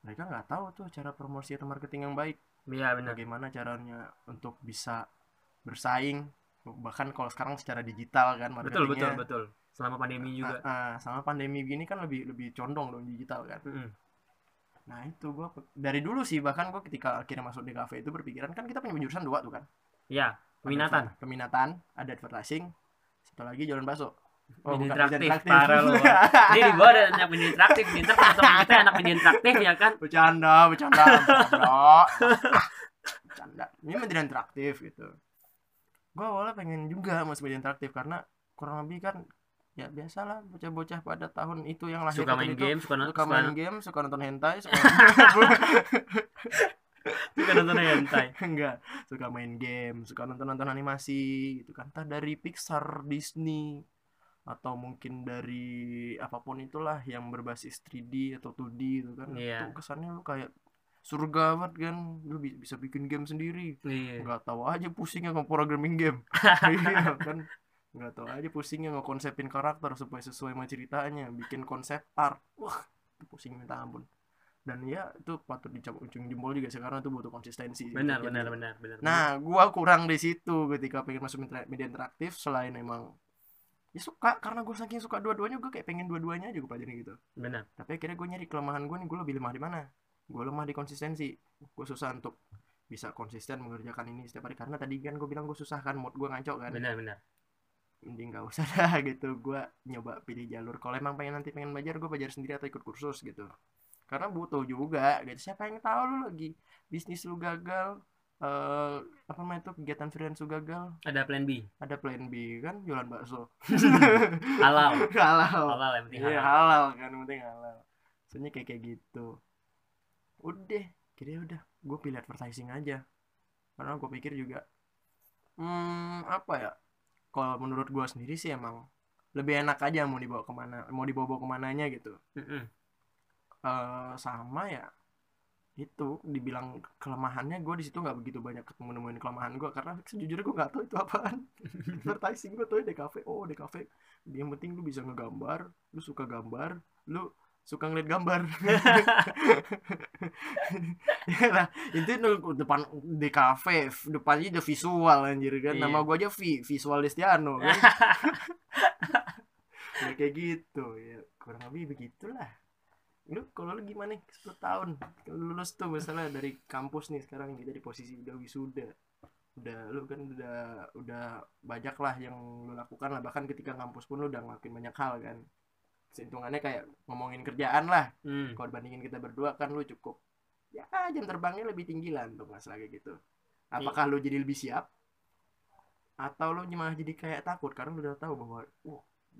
mereka nggak tahu tuh cara promosi atau marketing yang baik. Iya benar. Bagaimana caranya untuk bisa bersaing bahkan kalau sekarang secara digital kan betul betul marketingnya. betul selama pandemi juga. Ah, ah, sama pandemi gini kan lebih lebih condong dong digital kan. Mm-mm. nah itu gua pe- dari dulu sih bahkan gua ketika akhirnya masuk di kafe itu berpikiran kan kita punya jurusan dua tuh kan ya peminatan Ada peminatan ada advertising. Satu lagi jualan bakso. Oh, media interaktif, parah lu. Bang. Jadi di bawah ada anak media interaktif, pinter teman-teman kita anak media interaktif ya kan. bercanda bercanda. Bercanda. Bercanda. Ini media interaktif gitu. Gue awalnya pengen juga masuk media interaktif karena kurang lebih kan ya biasalah bocah-bocah pada tahun itu yang lahir Suka main itu, game, suka suka, main game suka nonton hentai suka suka nonton hentai. enggak. Suka main game suka nonton nonton animasi gitu kan. Entah dari Pixar Disney atau mungkin dari apa pun itulah yang berbasis 3D atau 2D itu kan. Iya. tuh kesannya lu kayak surga banget kan. Lu bi- bisa bikin game sendiri. Iya. nggak tahu aja pusingnya nge-programming game. Iya kan. Nggak tahu aja pusingnya ngekonsepin karakter supaya sesuai sama ceritanya. Bikin konsep art. Wah itu pusing minta ampun dan ya itu patut dicap ujung jempol juga sih karena itu butuh konsistensi Benar, untuk benar, benar, benar. nah gua kurang di situ ketika pengen masuk media- interaktif selain emang ya suka karena gue saking suka dua-duanya gue kayak pengen dua-duanya aja gue pelajarin gitu. Benar. tapi akhirnya gue nyari kelemahan gue nih gue lebih lemah di mana? Gue lemah di konsistensi. Gue susah untuk bisa konsisten mengerjakan ini setiap hari karena tadi kan gue bilang gue susah kan mood gue ngaco kan. Benar, benar. mending gak usah dah gitu gue nyoba pilih jalur. Kalau emang pengen nanti pengen belajar gue belajar sendiri atau ikut kursus gitu karena butuh juga gitu. Siapa yang tahu lu lagi bisnis lu gagal eh apa namanya itu kegiatan freelance lu gagal? Ada plan B. ada plan B kan? Jualan bakso. Halal. halal. Halal yang penting iya halal. halal kan? Yang penting halal. Soalnya kayak kayak gitu. Udah kira udah. Gue pilih advertising aja. Karena gue pikir juga hmm apa ya? Kalau menurut gue sendiri sih emang lebih enak aja mau dibawa ke mana mau dibawa bawa ke mananya gitu. Eh sama ya itu dibilang kelemahannya gue di situ nggak begitu banyak ketemu nemuin kelemahan gue karena sejujurnya gue nggak tahu itu apaan. Advertising gue tuh DKV oh DKV yang penting lu bisa ngegambar lu suka gambar lu suka ngeliat gambar. Ya lah itu depan DKV depannya udah visual anjir kan. Iya. nama gue aja V visual Destiano kan. Ya kayak gitu ya kurang lebih begitulah lu kalau lu gimana nih? 10 tahun. Kalau lulus tuh misalnya dari kampus nih sekarang kita di posisi udah wisuda. Udah lu kan udah udah banyak lah yang lu lakukan lah. Bahkan ketika kampus pun lu udah ngelakuin banyak hal kan. Sehitungannya kayak ngomongin kerjaan lah. Hmm. kalau bandingin kita berdua kan lu cukup ya jam terbangnya lebih tinggi lah untuk masalah kayak gitu. Apakah lu jadi lebih siap? Atau lu malah jadi kayak takut? Karena lu udah tahu bahwa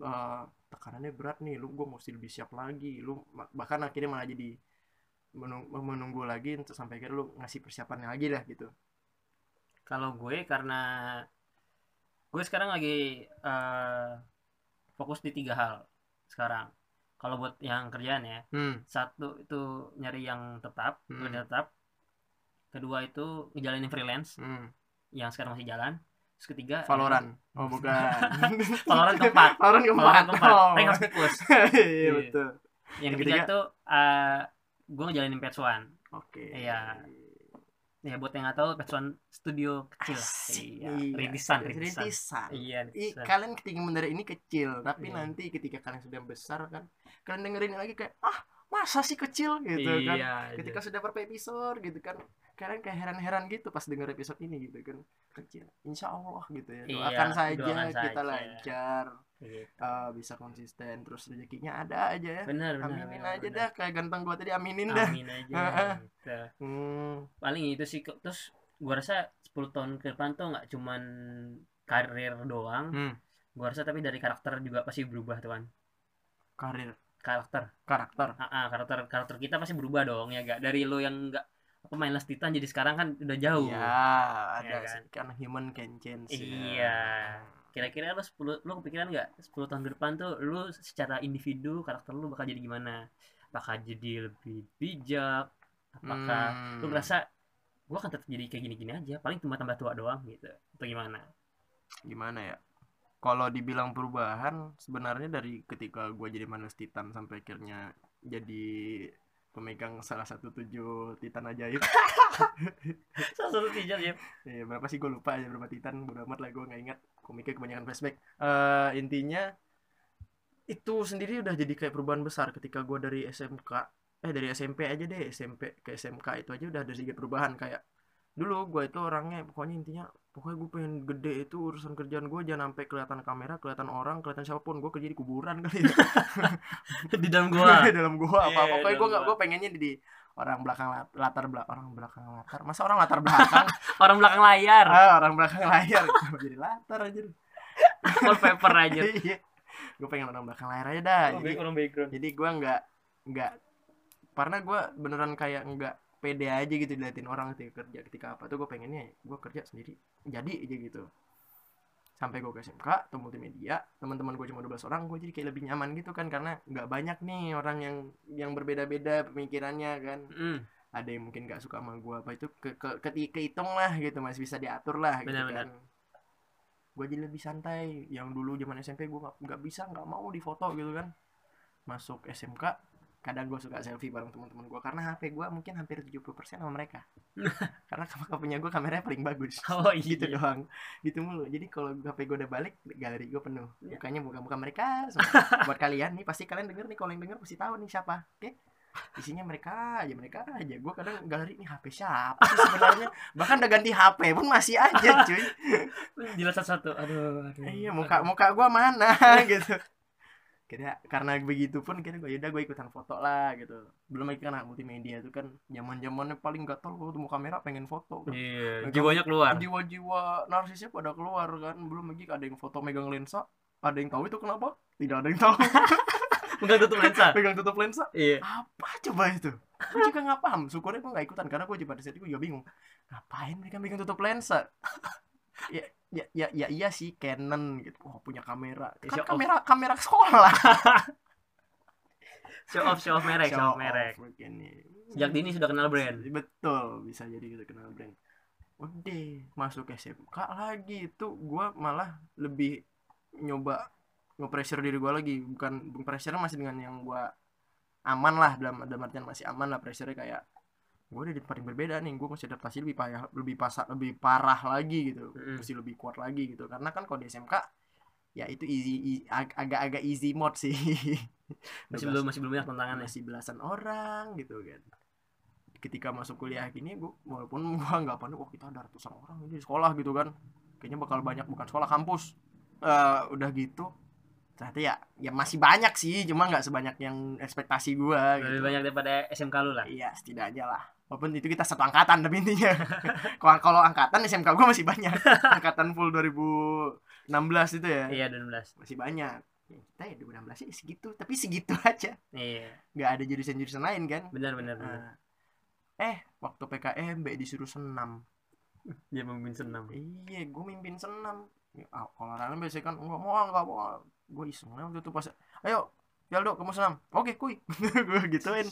uh eh, tekanannya berat nih lu gue mesti lebih siap lagi lu bahkan akhirnya malah jadi menung- menunggu lagi untuk sampai akhirnya lu ngasih persiapannya lagi lah gitu Kalau gue karena gue sekarang lagi eh, fokus di tiga hal sekarang. Kalau buat yang kerjaan ya, hmm satu itu nyari yang tetap, Hmm. kerja tetap. Kedua itu ngejalanin freelance hmm yang sekarang masih jalan. Terus ketiga Valorant oh bukan Valorant keempat. Valorant keempat Valorant keempat. oh. Rank of iya Iya. betul Yang Yang ketiga ketiga? tuh eh, gue ngejalanin Patch One. oke Iya. Ya buat yang nggak tahu Patch One studio kecil. Asik, Iya, iya. rintisan, rintisan. Rintisan. Iya, rintisan. kalian ketika mendengar ini kecil, tapi Iya. nanti ketika kalian sudah besar kan, kalian dengerin lagi kayak ah masa sih kecil gitu kan. Iya, Ketika sudah berapa episode gitu kan, kalian kayak heran-heran gitu pas denger episode ini gitu kan kecil. Insya Allah gitu ya. Iya, Doakan saja doakan kita saja. lancar, Gitu. eh, bisa konsisten, terus rezekinya ada aja ya. Benar, benar. Aminin benar, aja benar. dah, kayak ganteng gua tadi aminin dah. Amin aja. Heeh. gitu. Hmm, Paling itu sih kok. terus gua rasa 10 tahun ke depan tuh nggak cuman karir doang. hmm. Gua rasa tapi dari karakter juga pasti berubah tuh kan. Karir, Karakter. karakter. Ah, ah, karakter karakter kita pasti berubah dong ya gak dari lo yang nggak apa main Last Titan jadi sekarang kan udah jauh. Iya, ada Ya kan? kan human can change. ya. Iya. Kira-kira lo 10 lo kepikiran nggak 10 tahun ke depan tuh lo secara individu karakter lo bakal jadi gimana? Apakah jadi lebih bijak? Apakah Hmm. lu merasa gua akan tetap jadi kayak gini-gini aja, paling cuma tambah tua doang gitu. Atau gimana? gimana ya kalau dibilang perubahan sebenarnya dari ketika gue jadi manusia titan sampai akhirnya jadi pemegang salah satu tujuh titan ajaib. Salah satu pijat ya. ya berapa sih? Gue lupa aja berapa titan bodo amat lah gue nggak ingat. Komiknya kebanyakan flashback. Eh intinya itu sendiri udah jadi kayak perubahan besar ketika gue dari SMK eh dari SMP aja deh SMP ke SMK itu aja udah ada sedikit perubahan. Kayak dulu gue itu orangnya pokoknya intinya pokoknya gue pengen gede itu urusan kerjaan gue jangan sampai kelihatan kamera kelihatan orang kelihatan siapa pun gue kerja di kuburan kali ya. di dalam gua. Di dalam gua apa Iya, pokoknya gue gue pengennya di, di orang belakang lat- latar belakang orang belakang latar. Masa orang latar belakang? Orang belakang layar. Ah, orang belakang layar. Jadi latar aja wallpaper aja. Iya. Gue pengen orang belakang layar aja dah. Oh, jadi, orang background. jadi gue nggak nggak karena gue beneran kayak nggak pede aja gitu diliatin orang ketika kerja ketika apa. Tuh gue pengennya gue kerja sendiri jadi aja gitu. Sampai gue ke SMK atau multimedia teman-teman gue cuma 12 orang gue jadi kayak lebih nyaman gitu kan karena nggak banyak nih orang yang yang berbeda-beda pemikirannya kan. Mm, ada yang mungkin nggak suka sama gue apa itu ke, ke, ke kehitung lah gitu masih bisa diatur lah gitu Benar-benar. kan. Gue jadi lebih santai. Yang dulu zaman SMP gue nggak nggak bisa nggak mau difoto gitu kan. Masuk SMK kadang gue suka selfie bareng teman-teman gue karena HP gue mungkin hampir 70% sama mereka. Karena kakak punya gue kameranya paling bagus. Oh iya. gitu doang. Gitu mulu. Jadi kalau HP gue udah balik galeri gue penuh. Iya. mukanya muka-muka mereka semua. buat kalian nih pasti kalian denger nih. Kalau yang denger pasti tahu nih siapa oke? Isinya mereka aja mereka aja. Gue kadang galeri nih HP siapa sih sebenarnya? Bahkan udah ganti HP pun masih aja cuy. Jelas satu aduh, aduh. Iya muka aduh. muka gue mana gitu kira karena begitu pun kira gue yaudah gue ikutan foto lah gitu. Belum lagi karena multimedia itu kan zaman zamannya paling gatel kalau mau kamera pengen foto kan. Iya jiwanya keluar. jiwa-jiwa narsisnya pada keluar kan. Belum lagi ada yang foto megang lensa ada yang tahu itu kenapa? Tidak ada yang tahu. Enggak tutup lensa? Pegang tutup lensa. Iya. Apa coba itu? Gue juga nggak paham. Syukurnya gue nggak ikutan karena gue juga pada saat itu juga bingung. Ngapain mereka megang tutup lensa? Ya ya ya, ya iya sih Canon gitu. Oh punya kamera. Ya, kan show off. kamera kamera sekolah. Show off show off merek show, off Show merek. off begini. sejak dini sudah kenal brand. Betul bisa jadi gitu kenal brand. Udah masuk SMK lagi. Itu gua malah lebih nyoba nge-pressure diri gua lagi. Bukan pressure masih dengan yang gua aman lah. Dalam dalam artian masih aman lah pressure kayak gue udah di tempat yang berbeda nih gue mesti adaptasi lebih payah lebih pasar lebih parah lagi gitu. Mm. mesti lebih kuat lagi gitu. Karena kan kalau di SMK ya itu easy, easy- ag- agak-agak easy mode sih. Masih belum masih belum banyak tantangan masih belasan orang gitu kan. Ketika masuk kuliah gini gua walaupun gua nggak panik wah kita ada ratusan orang ini di sekolah gitu kan. Kayaknya bakal banyak bukan sekolah kampus. Eh udah gitu ternyata ya ya masih banyak sih cuma nggak sebanyak yang ekspektasi gua lebih gitu. banyak daripada SMK lu lah. Iya setidaknya lah walaupun itu kita satu angkatan tapi intinya. Kalau kalau angkatan SMK gua masih banyak. Angkatan full 2016 itu ya. Iya 12 masih banyak. Ya, kita ya 2016 sih segitu tapi segitu aja. Iya. Nggak ada jurusan-jurusan lain kan? Benar benar benar. Nah, eh waktu PKMB disuruh senam. Dia memimpin senam. Iya gue mimpin senam. Ya, kalau orang biasanya kan. Nggak mau nggak mau. Gue iseng waktu itu pas ayo Yaldo kamu senam. Oke kuy gue gituin.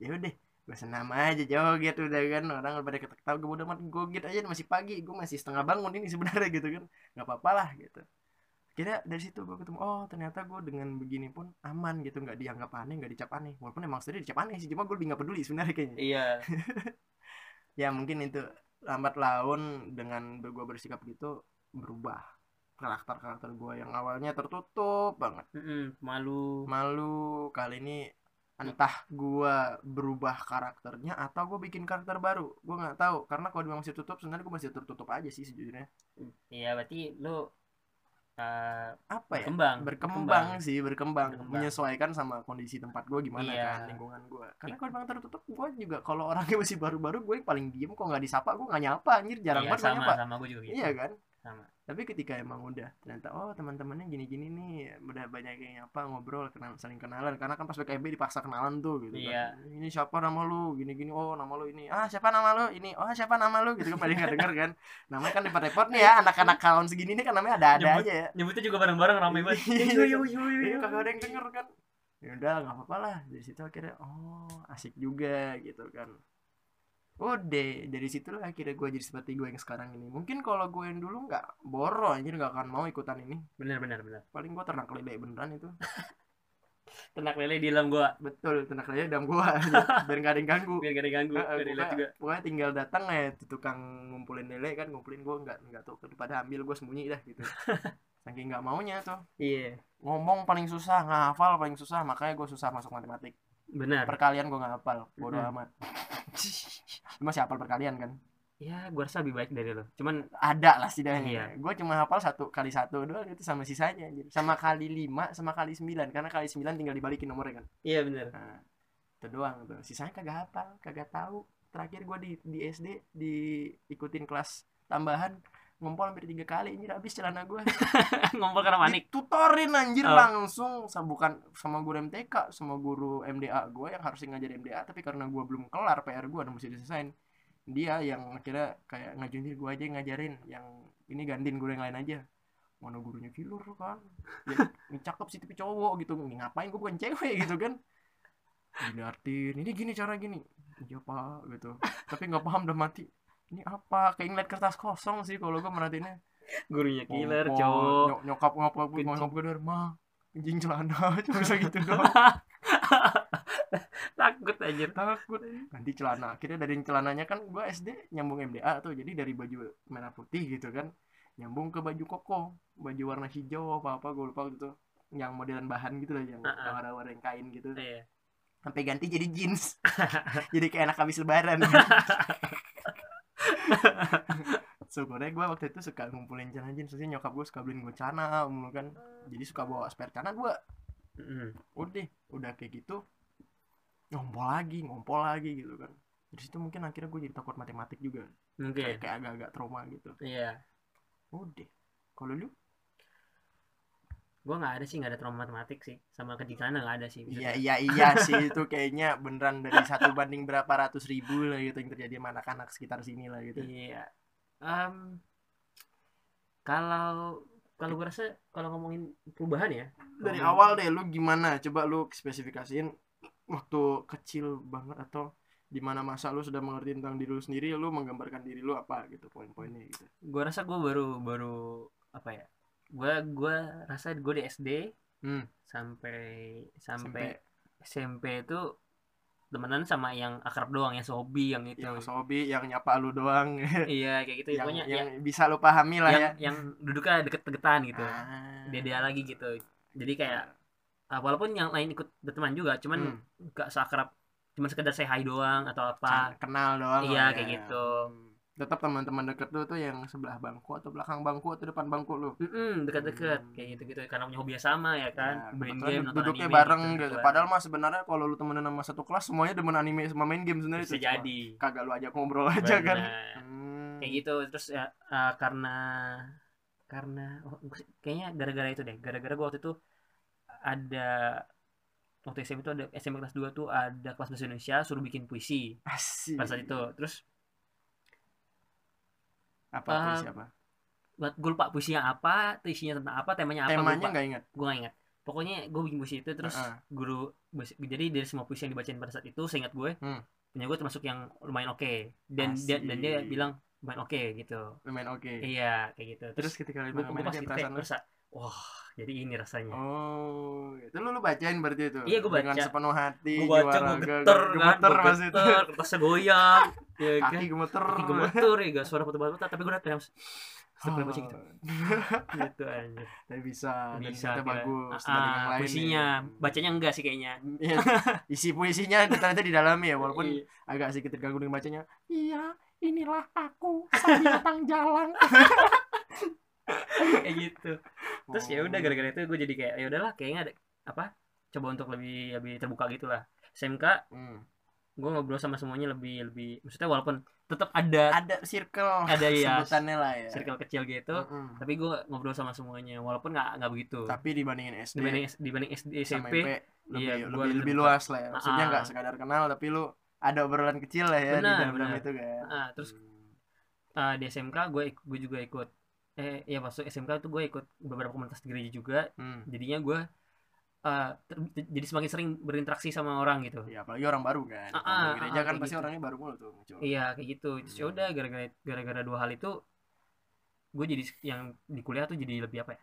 Ya udah gue senam aja joget udah kan. Orang pada ketawa gue udah gue gitu aja masih pagi. Gue masih setengah bangun ini sebenarnya gitu kan. Nggak apa-apa lah gitu. Kira dari situ gue ketemu oh ternyata gue dengan begini pun aman gitu. Nggak dianggap aneh nggak dicap aneh. Walaupun emang sendiri dicap aneh sih cuma gue lebih nggak peduli sebenarnya kayaknya. Iya. Ya mungkin itu. Lambat laun dengan gue bersikap gitu berubah. Karakter karakter gue yang awalnya tertutup banget. Mm-mm, malu. Malu. Kali ini entah gue berubah karakternya atau gue bikin karakter baru. Gue nggak tahu karena kalau dia masih tutup sebenarnya gue masih tertutup aja sih sejujurnya. Iya berarti lu eh, apa ya? berkembang berkembang sih berkembang, Berkembang. menyesuaikan sama kondisi tempat gue gimana Iya. kan lingkungan gue karena kalau memang tertutup gue juga kalau orangnya masih baru-baru gue paling diem kok nggak disapa gue nggak nyapa anjir. Jarang iya, banget sama nyapa. sama gue juga gitu. Iya kan? Sama tapi ketika emang udah ternyata oh teman-temannya gini-gini nih udah banyak yang apa ngobrol kenal saling kenalan. Karena kan pas PKB dipaksa kenalan tuh gitu Iya. kan ini siapa? Nama lu? Gini-gini. Oh nama lu ini. Ah siapa nama lu? Ini. Oh siapa nama lu? Gitu kan paling nggak denger kan. Namanya kan repot-repot nih ya anak-anak kawan segini nih kan namanya ada-ada Nyebut- aja ya. nyebutnya juga bareng-bareng ramai banget. Iya, Yo, yo, yo, yo, Iya, yo. kagak ada yang denger kan. Ya udah nggak apa-apa lah. Dari situ akhirnya oh asik juga gitu kan udah dari situ lah akhirnya gue jadi seperti gue yang sekarang ini. Mungkin kalau gue yang dulu nggak boro anjir nggak akan mau ikutan ini. Benar benar benar. Paling gue ternak lele beneran itu. Ternak lele di dalam gua. Betul ternak lele dalam gua biar nggak ada yang ganggu. Biar gak diganggu Heeh, biar dilihat pokoknya, juga. pokoknya tinggal datang ya tuh tukang ngumpulin lele kan ngumpulin gue nggak nggak tahu daripada ambil gue sembunyi dah gitu. Saking nggak maunya tuh. Iya. Ngomong paling susah ngafal paling susah makanya gue susah masuk matematik benar. Perkalian gue nggak hafal bodoh Mm-mm. amat. Lu masih hafal perkalian kan? Ya gue rasa lebih baik dari lo cuman ada lah setidaknya Iya. gue cuma hafal satu kali satu doang itu sama sisanya sama kali lima sama kali sembilan. Karena kali sembilan tinggal dibalikin nomornya kan? Iya bener nah, itu doang tuh. Sisanya kagak hafal kagak tahu. Terakhir gue di di SD diikutin kelas tambahan ngumpul hampir tiga kali ini habis celana gue ngompol karena panik. Ditutorin anjir Oh. langsung. Sama bukan sama guru MTK sama guru MDA gue yang harusnya ngajar MDA tapi karena gue belum kelar PR gue dan mesti diselesain dia yang akhirnya kayak ngajuin gue aja yang ngajarin yang ini gantiin guru yang lain aja. Mana gurunya filur kan? Ya, cakep sih tapi cowok gitu. Ini ngapain gue bukan cewek gitu kan? Diliatin ini gini cara gini. Iya pak gitu. Tapi nggak paham udah mati ini apa kayak ngeliat kertas kosong sih kalau gue merhatiinnya gurunya killer cowok nyok- nyokap ngapa Kencing. ngomong gue dari mah anjing celana cuma bisa gitu doang takut anjir takut ganti celana akhirnya dari celananya kan gue SD nyambung MDA tuh jadi dari baju merah putih gitu kan nyambung ke baju koko baju warna hijau apa apa gue lupa gitu yang modelan bahan gitu lah yang Ah, ah. warna-warna yang kain gitu iya sampai ganti jadi jeans jadi kayak anak habis lebaran syukurnya gue waktu itu suka ngumpulin celana jeans Terus nyokap gue suka beliin gue celana mulu kan. Jadi suka bawa spare celana gue Mm. udah udah kayak gitu ngompol lagi ngompol lagi gitu kan. Dari situ mungkin akhirnya gue jadi takut matematik juga. Mungkin. Kayak kayak agak-agak trauma gitu. Iya. Udah. Kalau lu gue nggak ada sih nggak ada trauma matematik sih. Sama kejikan nggak ada sih iya iya iya sih. Itu kayaknya beneran dari satu banding berapa ratus ribu lah gitu yang terjadi sama anak-anak sekitar sini lah gitu. Iya. Em, kalau kalau gue rasa kalau ngomongin perubahan ya dari ngomongin- awal deh lu gimana? Coba lu spesifikasiin waktu kecil banget atau di mana masa lu sudah mengerti tentang diri lu sendiri lu menggambarkan diri lu apa gitu poin-poinnya gitu. Gue rasa gue baru baru apa ya gue gue rasa gue di SD Hmm. sampai sampai SMP itu temenan sama yang akrab doang yang sobi yang itu yang sobi yang nyapa lu doang iya kayak gitu yang, pokoknya yang yang bisa lu pahami lah yang, ya yang duduknya deket-deketan gitu Ah. dia dia lagi gitu jadi kayak ah, walaupun yang lain ikut berteman juga cuman Hmm. gak seakrab cuman sekedar say hi doang atau apa kenal doang Iya, kayak ya. gitu. Tetap teman-teman deket lu tuh yang sebelah bangku atau belakang bangku atau depan bangku lu. Mm-mm, dekat-dekat Hmm. kayak gitu-gitu. Karena punya hobi yang sama ya kan? Ya, main game nonton duduknya anime bareng gitu, gitu, padahal mah sebenarnya kalau lu temenan sama satu kelas semuanya demen anime sama main game sebenarnya bisa jadi. kagak lu ajak ngobrol aja kan. Hmm. kayak gitu. Terus ya uh, karena karena oh, kayaknya gara-gara itu deh. Gara-gara gua waktu itu ada waktu SMP itu ada SMP kelas 2 tuh ada kelas bahasa Indonesia suruh bikin puisi. Asik. pada saat itu. Terus apa Ah, puisi apa buat gue lupa puisinya apa isinya tentang apa temanya apa temanya nggak ingat. Gue gak ingat. Pokoknya gue bikin puisi itu terus Heeh. guru bus- jadi dari semua puisi yang dibacain pada saat itu seingat gue Hmm. punya gue termasuk yang lumayan oke. Dan dia dan dia bilang lumayan oke gitu. Lumayan oke. Iya kayak gitu. Terus terus ketika lu gue gue pas aja itu kayak wah jadi ini rasanya. Oh itu lu lu bacain berarti itu? Iya, gua dengan baca. sepenuh hati gue baca gue raga, geter kan gue pas itu geter kertasnya goyang ya kan? Kaki gemeter. Kaki gemeter ya gak suara foto-foto tapi gue terus setiap kali baca gitu gitu aja tapi bisa bisa kira. bagus Ah, ah, puisinya. nih. bacanya enggak sih kayaknya. Iya, isi puisinya ternyata di dalamnya ya walaupun Iya. agak sedikit terganggu dengan bacanya. Iya inilah aku sang binatang jalang kayak gitu terus ya udah gara-gara itu gue jadi kayak ya udahlah kayaknya ada apa coba untuk lebih lebih terbuka gitu lah SMK Hmm. gue ngobrol sama semuanya lebih lebih maksudnya walaupun tetap ada ada circle Ada, iya. sebutannya lah ya circle kecil gitu Mm-mm. tapi gue ngobrol sama semuanya walaupun nggak nggak begitu tapi dibandingin SD dibanding dibanding SD SMP MP lebih iya, lebih, lebih, lebih luas lah ya maksudnya Ah. nggak sekadar kenal tapi lu ada obrolan kecil lah ya di Benar, dalam benar. itu kan Ah, terus Hmm. uh, di SMK gue gue juga ikut eh ya masuk SMK itu gue ikut beberapa komunitas di gereja juga Hmm. jadinya gue uh, jadi semakin sering berinteraksi sama orang gitu ya apalagi orang baru kan Ah, ah, gereja ah, kan pasti gitu. orangnya baru mulu tuh muncul Iya kayak gitu. Terus ya Hmm. udah gara-gara gara-gara dua hal itu gue jadi yang di kuliah tuh jadi lebih apa ya?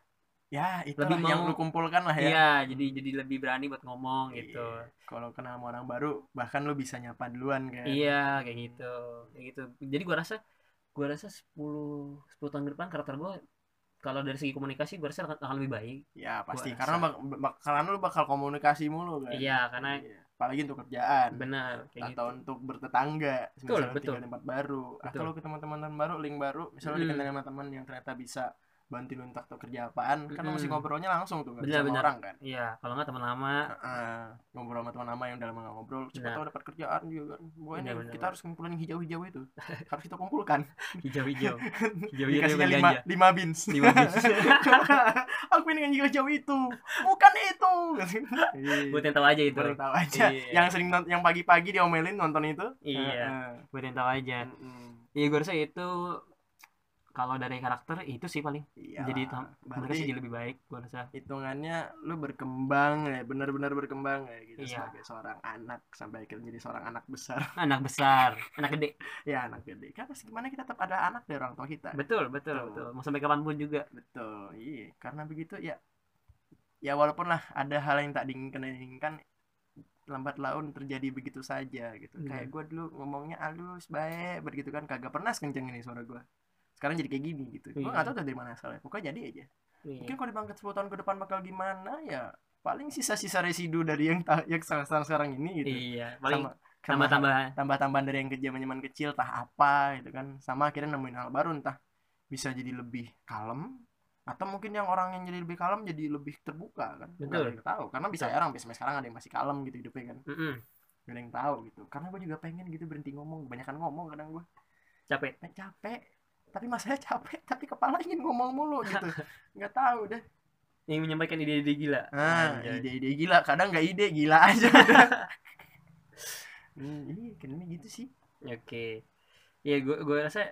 ya itu Lebih yang mau- lu kumpulkan lah ya Iya, jadi jadi lebih berani buat ngomong gitu. Iya. kalau kenal sama orang baru bahkan lu bisa nyapa duluan kan Iya, kayak gitu. Kayak gitu. Jadi gua rasa gua rasa 10 10 tahun ke depan karakter gua kalau dari segi komunikasi gua rasa akan, akan lebih baik. ya pasti Gua karena bak bak- karena lu bakal komunikasi mulu kan Iya, karena Iya. apalagi untuk kerjaan benar kayak atau gitu untuk bertetangga Betul, misalnya betul. tinggal tempat baru atau Betul. lo ketemu teman-teman baru link baru misalnya lo Mm. dikenal sama teman yang ternyata bisa bantuin untuk atau kerja apaan. Kan Mm. masih ngobrolnya langsung tuh Benar, sama benar. orang kan. Iya kalau nggak teman lama. Heeh, ngobrol sama teman lama yang udah lama nggak ngobrol siapa tahu dapat kerjaan juga kan. Pokoknya benar, kita harus ngumpulin yang hijau-hijau itu. Harus kita kumpulkan. Hijau-hijau. Hijau-hijau dikasihnya lima, ganja. lima bins. Lima bins. aku ini yang hijau itu. Bukan itu. Buat yang tahu aja itu. Buat yang tahu aja. Iya. yang sering yang pagi-pagi diomelin nonton itu. Iya. Heeh. buat yang tahu aja. Iya gue rasa itu kalau dari karakter itu sih paling. Iyalah, jadi mereka Iya. sih jadi lebih baik gue rasa. hitungannya lu berkembang ya benar-benar berkembang ya gitu. Iya. sebagai seorang anak sampai akhirnya jadi seorang anak besar. Anak besar anak gede. Ya anak gede. Kan pasti gimana kita tetap ada anak dari orang tua kita. Betul betul Betul. betul. Mau sampai kapan pun juga. Betul iya. Karena begitu ya ya walaupun lah ada hal yang tak diinginkan lambat laun terjadi begitu saja gitu. Iya. kayak gue dulu ngomongnya halus baik begitu kan. Kagak pernah sekenceng ini suara gue sekarang jadi kayak gini gitu. Gue Iya. nggak tahu tuh dari mana asalnya. Pokoknya jadi aja. Iya. mungkin kalau dibangkit 10 tahun ke depan bakal gimana ya paling sisa-sisa residu dari yang yang sekarang sekarang ini gitu. Iya paling sama sama tambah-tambah tambah-tambahan dari yang zaman-zaman kecil tah apa gitu kan. Sama akhirnya nemuin hal baru entah bisa jadi lebih kalem atau mungkin yang orang yang jadi lebih kalem jadi lebih terbuka kan. Betul. ada yang tahu. Karena bisa ya orang sampai sekarang ada yang masih kalem gitu hidupnya kan. Mm-mm. Gak ada yang tahu gitu. Karena gue juga pengen gitu berhenti ngomong. Kebanyakan ngomong kadang gue capek. Capek tapi masanya capek tapi kepala ingin ngomong mulu gitu nggak tahu deh ingin menyampaikan ide-ide gila ah ide-ide gila kadang nggak ide gila aja hmm, iya kayaknya gitu sih Oke. Ya gue gue rasa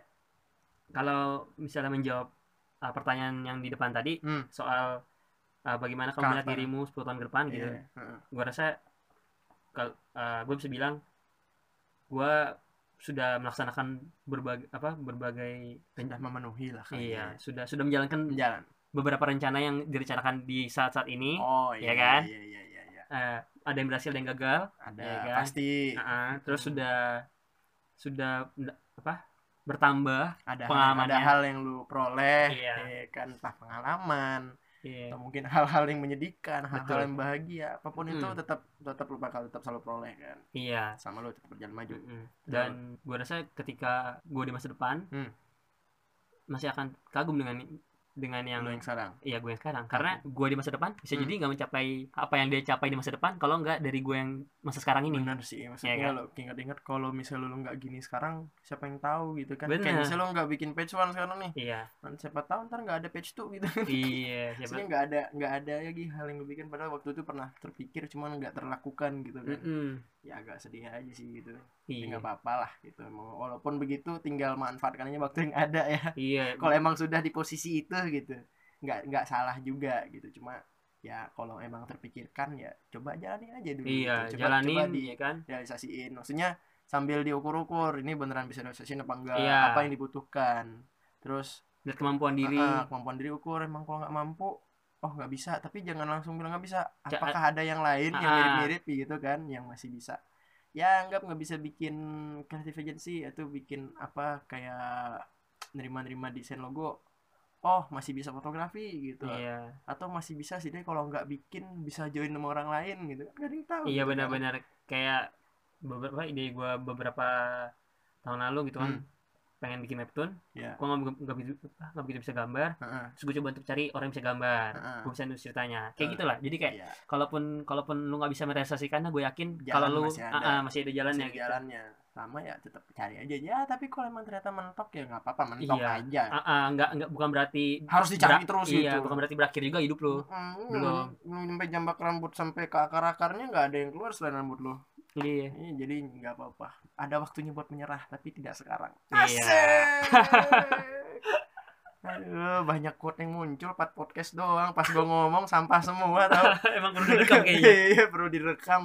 kalau misalnya menjawab uh, pertanyaan yang di depan tadi Hmm. soal uh, bagaimana kamu melihat dirimu 10 tahun ke depan gitu. Iya. Gue rasa kalau uh, gue bisa bilang gue sudah melaksanakan berbagai apa berbagai sudah memenuhi lah kayaknya. iya sudah sudah menjalankan jalan beberapa rencana yang direncanakan di saat-saat ini oh Iya iya kan? iya iya iya, iya. Uh, ada yang berhasil ada yang gagal ada Iya kan? pasti Uh-uh. terus Hmm. sudah sudah apa bertambah ada hal, pengalamannya. ada hal yang lu peroleh Iya. ya kan entah pengalaman iya atau mungkin hal-hal yang menyedihkan hal-hal yang bahagia apa pun itu Mm. tetap tetap lu bakal tetap selalu peroleh kan iya sama lu tetap berjalan maju Mm-mm. dan gue rasa ketika gue di masa depan Hmm. masih akan kagum dengan dengan yang lu yang sekarang iya gue yang sekarang karena gue di masa depan bisa Hmm. jadi nggak mencapai apa yang dia capai di masa depan kalau nggak dari gue yang masa sekarang ini benar sih maksudnya Iya kan? lo ingat-ingat kalau misalnya lu nggak gini sekarang siapa yang tahu gitu kan Benar. kayak misalnya lu nggak bikin page one sekarang nih iya kan siapa tahu ntar nggak ada page two gitu iya siapa Maksudnya nggak ada nggak ada lagi hal yang lu bikin padahal waktu itu pernah terpikir cuman nggak terlakukan gitu kan Mm-mm. Ya agak sedih aja sih gitu. Iya. ya nggak apa-apa lah gitu. Mau- walaupun begitu tinggal manfaatkan aja waktu yang ada ya. Iya. Kalau emang sudah di posisi itu gitu nggak nggak salah juga gitu. Cuma ya kalau emang terpikirkan ya coba jalanin aja dulu iya gitu. coba, jalanin coba di ya kan? realisasiin. Maksudnya sambil diukur-ukur ini beneran bisa realisasiin apa enggak Iya. apa yang dibutuhkan. Terus lihat kemampuan diri. Kemampuan diri ukur emang kalau nggak mampu oh nggak bisa. Tapi jangan langsung bilang nggak bisa. Apakah ada yang lain yang Ah. mirip-mirip gitu kan yang masih bisa? Ya anggap nggak bisa bikin creative agency atau bikin apa kayak nerima-nerima desain logo. Oh masih bisa fotografi gitu. Iya. Atau masih bisa sih deh kalau nggak bikin bisa join sama orang lain gitu. Kan nggak ada yang tahu iya gitu kan. benar-benar. Kayak beberapa ide gue beberapa tahun lalu gitu kan. Hmm. Pengen bikin webtoon ya gue nggak nggak nggak begitu bisa gambar. Heeh, terus gue coba untuk cari orang yang bisa gambar. Heeh. gue bisa nulis ceritanya. Kayak Ah. gitulah. Jadi kayak Iya, kalaupun kalaupun lu nggak bisa merealisasikannya gue yakin Jalan kalau lu masih ada. ah, ah, masih ada jalannya masih gitu. jalannya. Sama ya tetap cari aja. Ya tapi kalau emang ternyata mentok ya nggak apa-apa mentok Iya. aja. Ah, ah, nggak nggak bukan berarti harus dicari terus iya gitu. bukan berarti berakhir juga hidup lu. Mm, Belum. mm, sampai jambak rambut sampai ke akar akarnya nggak ada yang keluar selain rambut lo iya. Iya, jadi nggak apa-apa. Ada waktunya buat menyerah tapi tidak sekarang. Iya. Aduh, banyak quote yang muncul part podcast doang. Pas gua ngomong sampah semua tau. Emang perlu direkam kayaknya. Iya perlu direkam.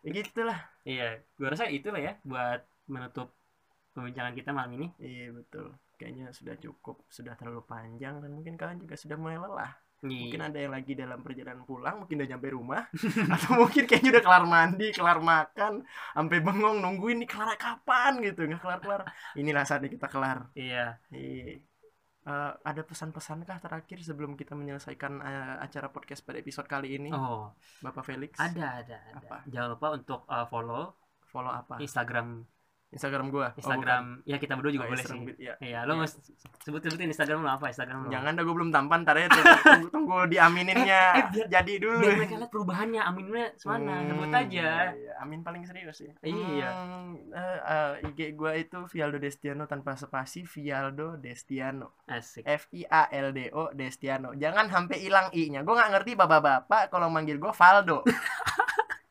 Ya gitulah. Iya gue rasa itulah ya buat menutup pembincangan kita malam ini. Iya betul. Kayaknya sudah cukup sudah terlalu panjang dan mungkin kalian juga sudah mulai lelah mungkin iya ada yang lagi dalam perjalanan pulang mungkin udah nyampe rumah atau mungkin kayaknya udah kelar mandi kelar makan sampai bengong nungguin nih kelar kapan gitu nggak kelar kelar inilah saatnya kita kelar iya Iya. Eh, ada pesan-pesan kah terakhir sebelum kita menyelesaikan eh, acara podcast pada episode kali ini, Oh, Bapak Felix? ada ada ada. Apa? Jangan lupa untuk uh, follow Follow apa? Instagram Instagram gua. Oh, Instagram ya kita berdua juga. Oh, boleh Instagram sih. Bit, ya. Iya, lo Iya. mau sebut sebutin Instagram lo apa? Instagram lo. Jangan dah gue belum tampan ntar ya tunggu, tunggu, diamininnya Eh, eh, biar- jadi dulu. Biar mereka lihat perubahannya, aminnya semana, Hmm, sebut aja. iya, Amin paling serius ya. Iya. Hmm, eh, eh, IG gua itu Vialdo Destiano tanpa spasi Vialdo Destiano. Asik. F I A L D O Destiano. Jangan sampai hilang i-nya. Gue nggak ngerti bapak-bapak kalau manggil gue Valdo.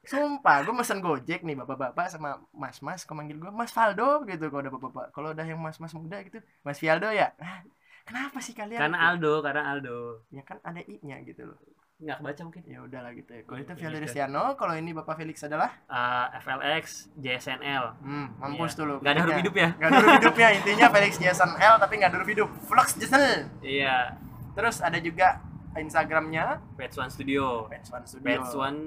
Sumpah, gue mesen Gojek nih bapak-bapak sama mas-mas kalau manggil gue Mas Valdo gitu kalau udah bapak-bapak. Kalau udah yang mas-mas muda gitu, Mas Vialdo ya. Kenapa sih kalian? Karena Aldo, karena Aldo. ya kan ada i-nya gitu loh. Nggak kebaca mungkin. Ya udahlah gitu ya. Kalau itu Vialdo gitu. Destiano, kalau ini Bapak Felix adalah Uh, FLX, JSNL. hmm, mampus tuh lo. Gak ada huruf hidup ya? Gak ada huruf hidupnya intinya Felix Jason L tapi gak ada huruf hidup. Flux Jason. Iya, Terus ada juga Instagramnya Pets One Studio. Pets One Studio. Pets One,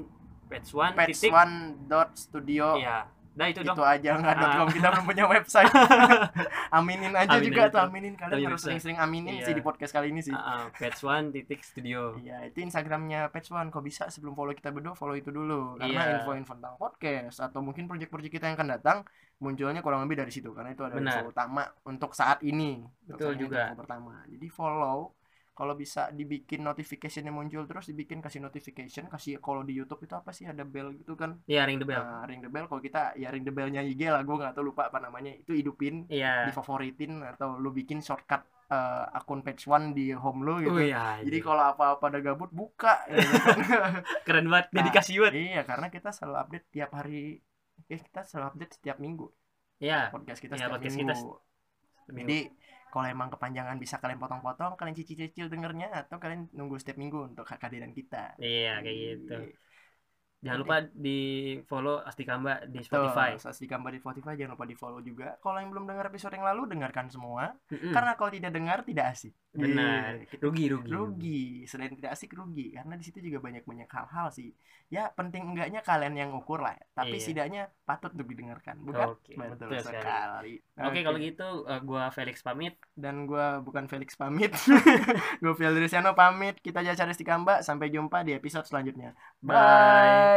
Pets One titik. One dot studio. Iya. Nah itu itu dong. aja nggak Ah. com kita belum punya website aminin aja Aminin juga tuh aminin kalian Kalian harus sering-sering aminin Iya. sih di podcast kali ini sih Uh, uh, Pets One titik studio. Iya, itu Instagramnya Pets One. Kok bisa sebelum follow kita berdua, follow itu dulu. Karena Iya. info-info tentang podcast atau mungkin proyek-proyek kita yang akan datang munculnya kurang lebih dari situ karena itu ada Benar. info utama untuk saat ini. Betul juga. Pertama. Jadi follow kalau bisa dibikin notification muncul terus dibikin kasih notification kasih kalau di YouTube itu apa sih ada bell gitu kan Iya, ring the bell. nah, ring the bell kalau kita ya ring the bellnya IG lah gue nggak tahu lupa apa namanya itu hidupin Iya. difavoritin atau lu bikin shortcut eh, akun page one di home lu gitu Oh iya. jadi kalau apa-apa ada gabut buka gitu kan. keren banget, Nah, dedikasi banget. iya karena kita selalu update tiap hari eh, kita selalu update setiap minggu Iya. podcast kita Iya, setiap podcast minggu kita jadi kalau emang kepanjangan bisa kalian potong-potong kalian cicil-cicil dengernya atau kalian nunggu setiap minggu untuk kehadiran kita Iya, kayak gitu. Jangan lupa di follow Astikamba di Betul, Spotify. Sasti Gambar di Spotify jangan lupa di follow juga. Kalau yang belum dengar episode yang lalu dengarkan semua. Mm-mm. Karena kalau tidak dengar tidak asik. benar. Iya, Rugi, rugi. rugi selain tidak asik rugi karena di situ juga banyak banyak hal-hal sih ya penting enggaknya kalian yang ukur lah tapi Iya. setidaknya patut untuk didengarkan bukan Oke, betul, betul sekali. sekali Oke, kalau gitu uh, gua Felix pamit. dan gua bukan Felix pamit gue Fiel Dirisyano pamit kita Jaca Restikamba sampai jumpa di episode selanjutnya Bye.